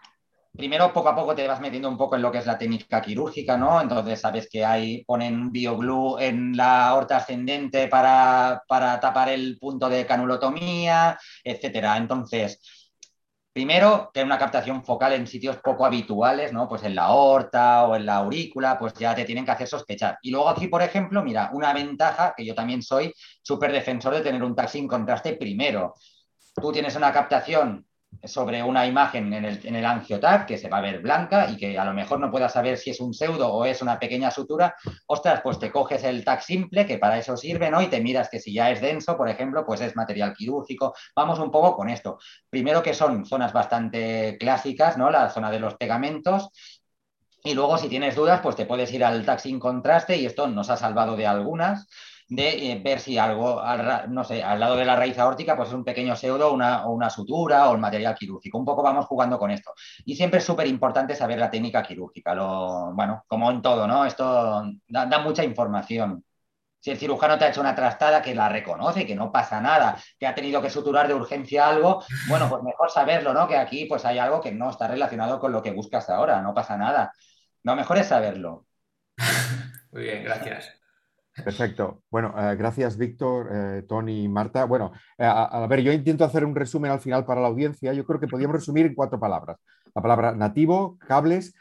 primero poco a poco te vas metiendo un poco en lo que es la técnica quirúrgica, ¿no? Entonces sabes que hay, ponen bioglue en la aorta ascendente para, tapar el punto de canulotomía, etcétera. Entonces, primero, tener una captación focal en sitios poco habituales, ¿no? Pues en la aorta o en la aurícula, pues ya te tienen que hacer sospechar. Y luego aquí, por ejemplo, mira, una ventaja, que yo también soy súper defensor de tener un taxi en contraste primero. Tú tienes una captación sobre una imagen en el, en angiotac que se va a ver blanca y que a lo mejor no puedas saber si es un pseudo o es una pequeña sutura, ostras, pues te coges el TAC simple, que para eso sirve, ¿no? Y te miras que si ya es denso, por ejemplo, pues es material quirúrgico. Vamos un poco con esto. Primero que son zonas bastante clásicas, ¿no? La zona de los pegamentos. Y luego, si tienes dudas, pues te puedes ir al TAC sin contraste y esto nos ha salvado de algunas de eh, ver si algo, al, no sé, al lado de la raíz aórtica, pues es un pequeño pseudo una, una sutura o el material quirúrgico. Un poco vamos jugando con esto. Y siempre es súper importante saber la técnica quirúrgica. Lo, bueno, como en todo, ¿no? Esto da, mucha información. Si el cirujano te ha hecho una trastada que la reconoce, que no pasa nada, que ha tenido que suturar de urgencia algo, bueno, pues mejor saberlo, ¿no? Que aquí pues hay algo que no está relacionado con lo que buscas ahora, no pasa nada. Lo mejor es saberlo. [laughs] Muy bien, gracias. Perfecto. Bueno, eh, gracias Víctor, eh, Tony, Marta. Bueno, eh, a, a, ver, yo intento hacer un resumen al final para la audiencia. Yo creo que podríamos resumir en cuatro palabras. La palabra nativo, cables,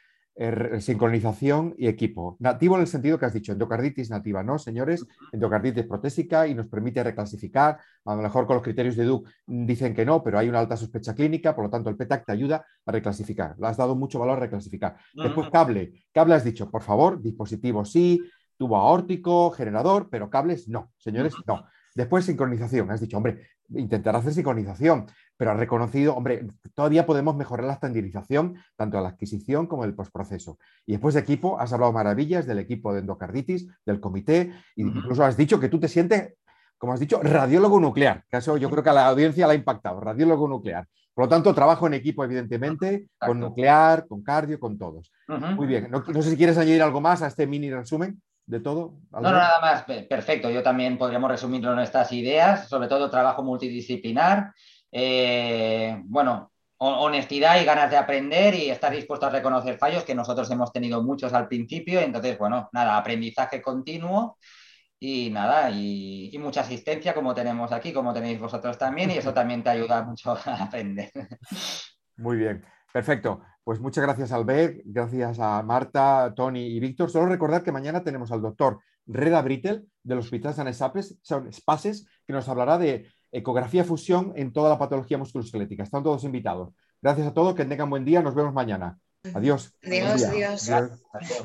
sincronización y equipo. Nativo en el sentido que has dicho, endocarditis nativa, ¿no, señores? Endocarditis protésica y nos permite reclasificar. A lo mejor con los criterios de Duke dicen que no, pero hay una alta sospecha clínica, por lo tanto el PETAC te ayuda a reclasificar. Le has dado mucho valor a reclasificar. Después cable. Cable has dicho, por favor, dispositivo sí, tubo aórtico, generador, pero cables no, señores, no. Después sincronización, has dicho, hombre, intentar hacer sincronización, pero has reconocido, hombre, todavía podemos mejorar la estandarización, tanto a la adquisición como el postproceso. Y después de equipo, has hablado maravillas del equipo de endocarditis, del comité, e incluso has dicho que tú te sientes, como has dicho, radiólogo nuclear, que eso yo creo que a la audiencia le ha impactado, radiólogo nuclear. Por lo tanto, trabajo en equipo, evidentemente, Exacto. con nuclear, con cardio, con todos. Uh -huh. Muy bien. No, no sé si quieres añadir algo más a este mini resumen de todo? No, no, nada más, perfecto. Yo también podríamos resumirlo en estas ideas, sobre todo trabajo multidisciplinar, eh, bueno, honestidad y ganas de aprender y estar dispuesto a reconocer fallos, que nosotros hemos tenido muchos al principio, entonces, bueno, nada, aprendizaje continuo y nada, y, y mucha asistencia como tenemos aquí, como tenéis vosotros también, y eso [laughs] también te ayuda mucho a aprender. Muy bien. Perfecto. Pues muchas gracias, Albert. Gracias a Marta, Tony y Víctor. Solo recordar que mañana tenemos al doctor Reda Brittel del Hospital San Spaces, que nos hablará de ecografía fusión en toda la patología musculoesquelética. Están todos invitados. Gracias a todos, que tengan buen día. Nos vemos mañana. Adiós. Adiós, adiós. adiós.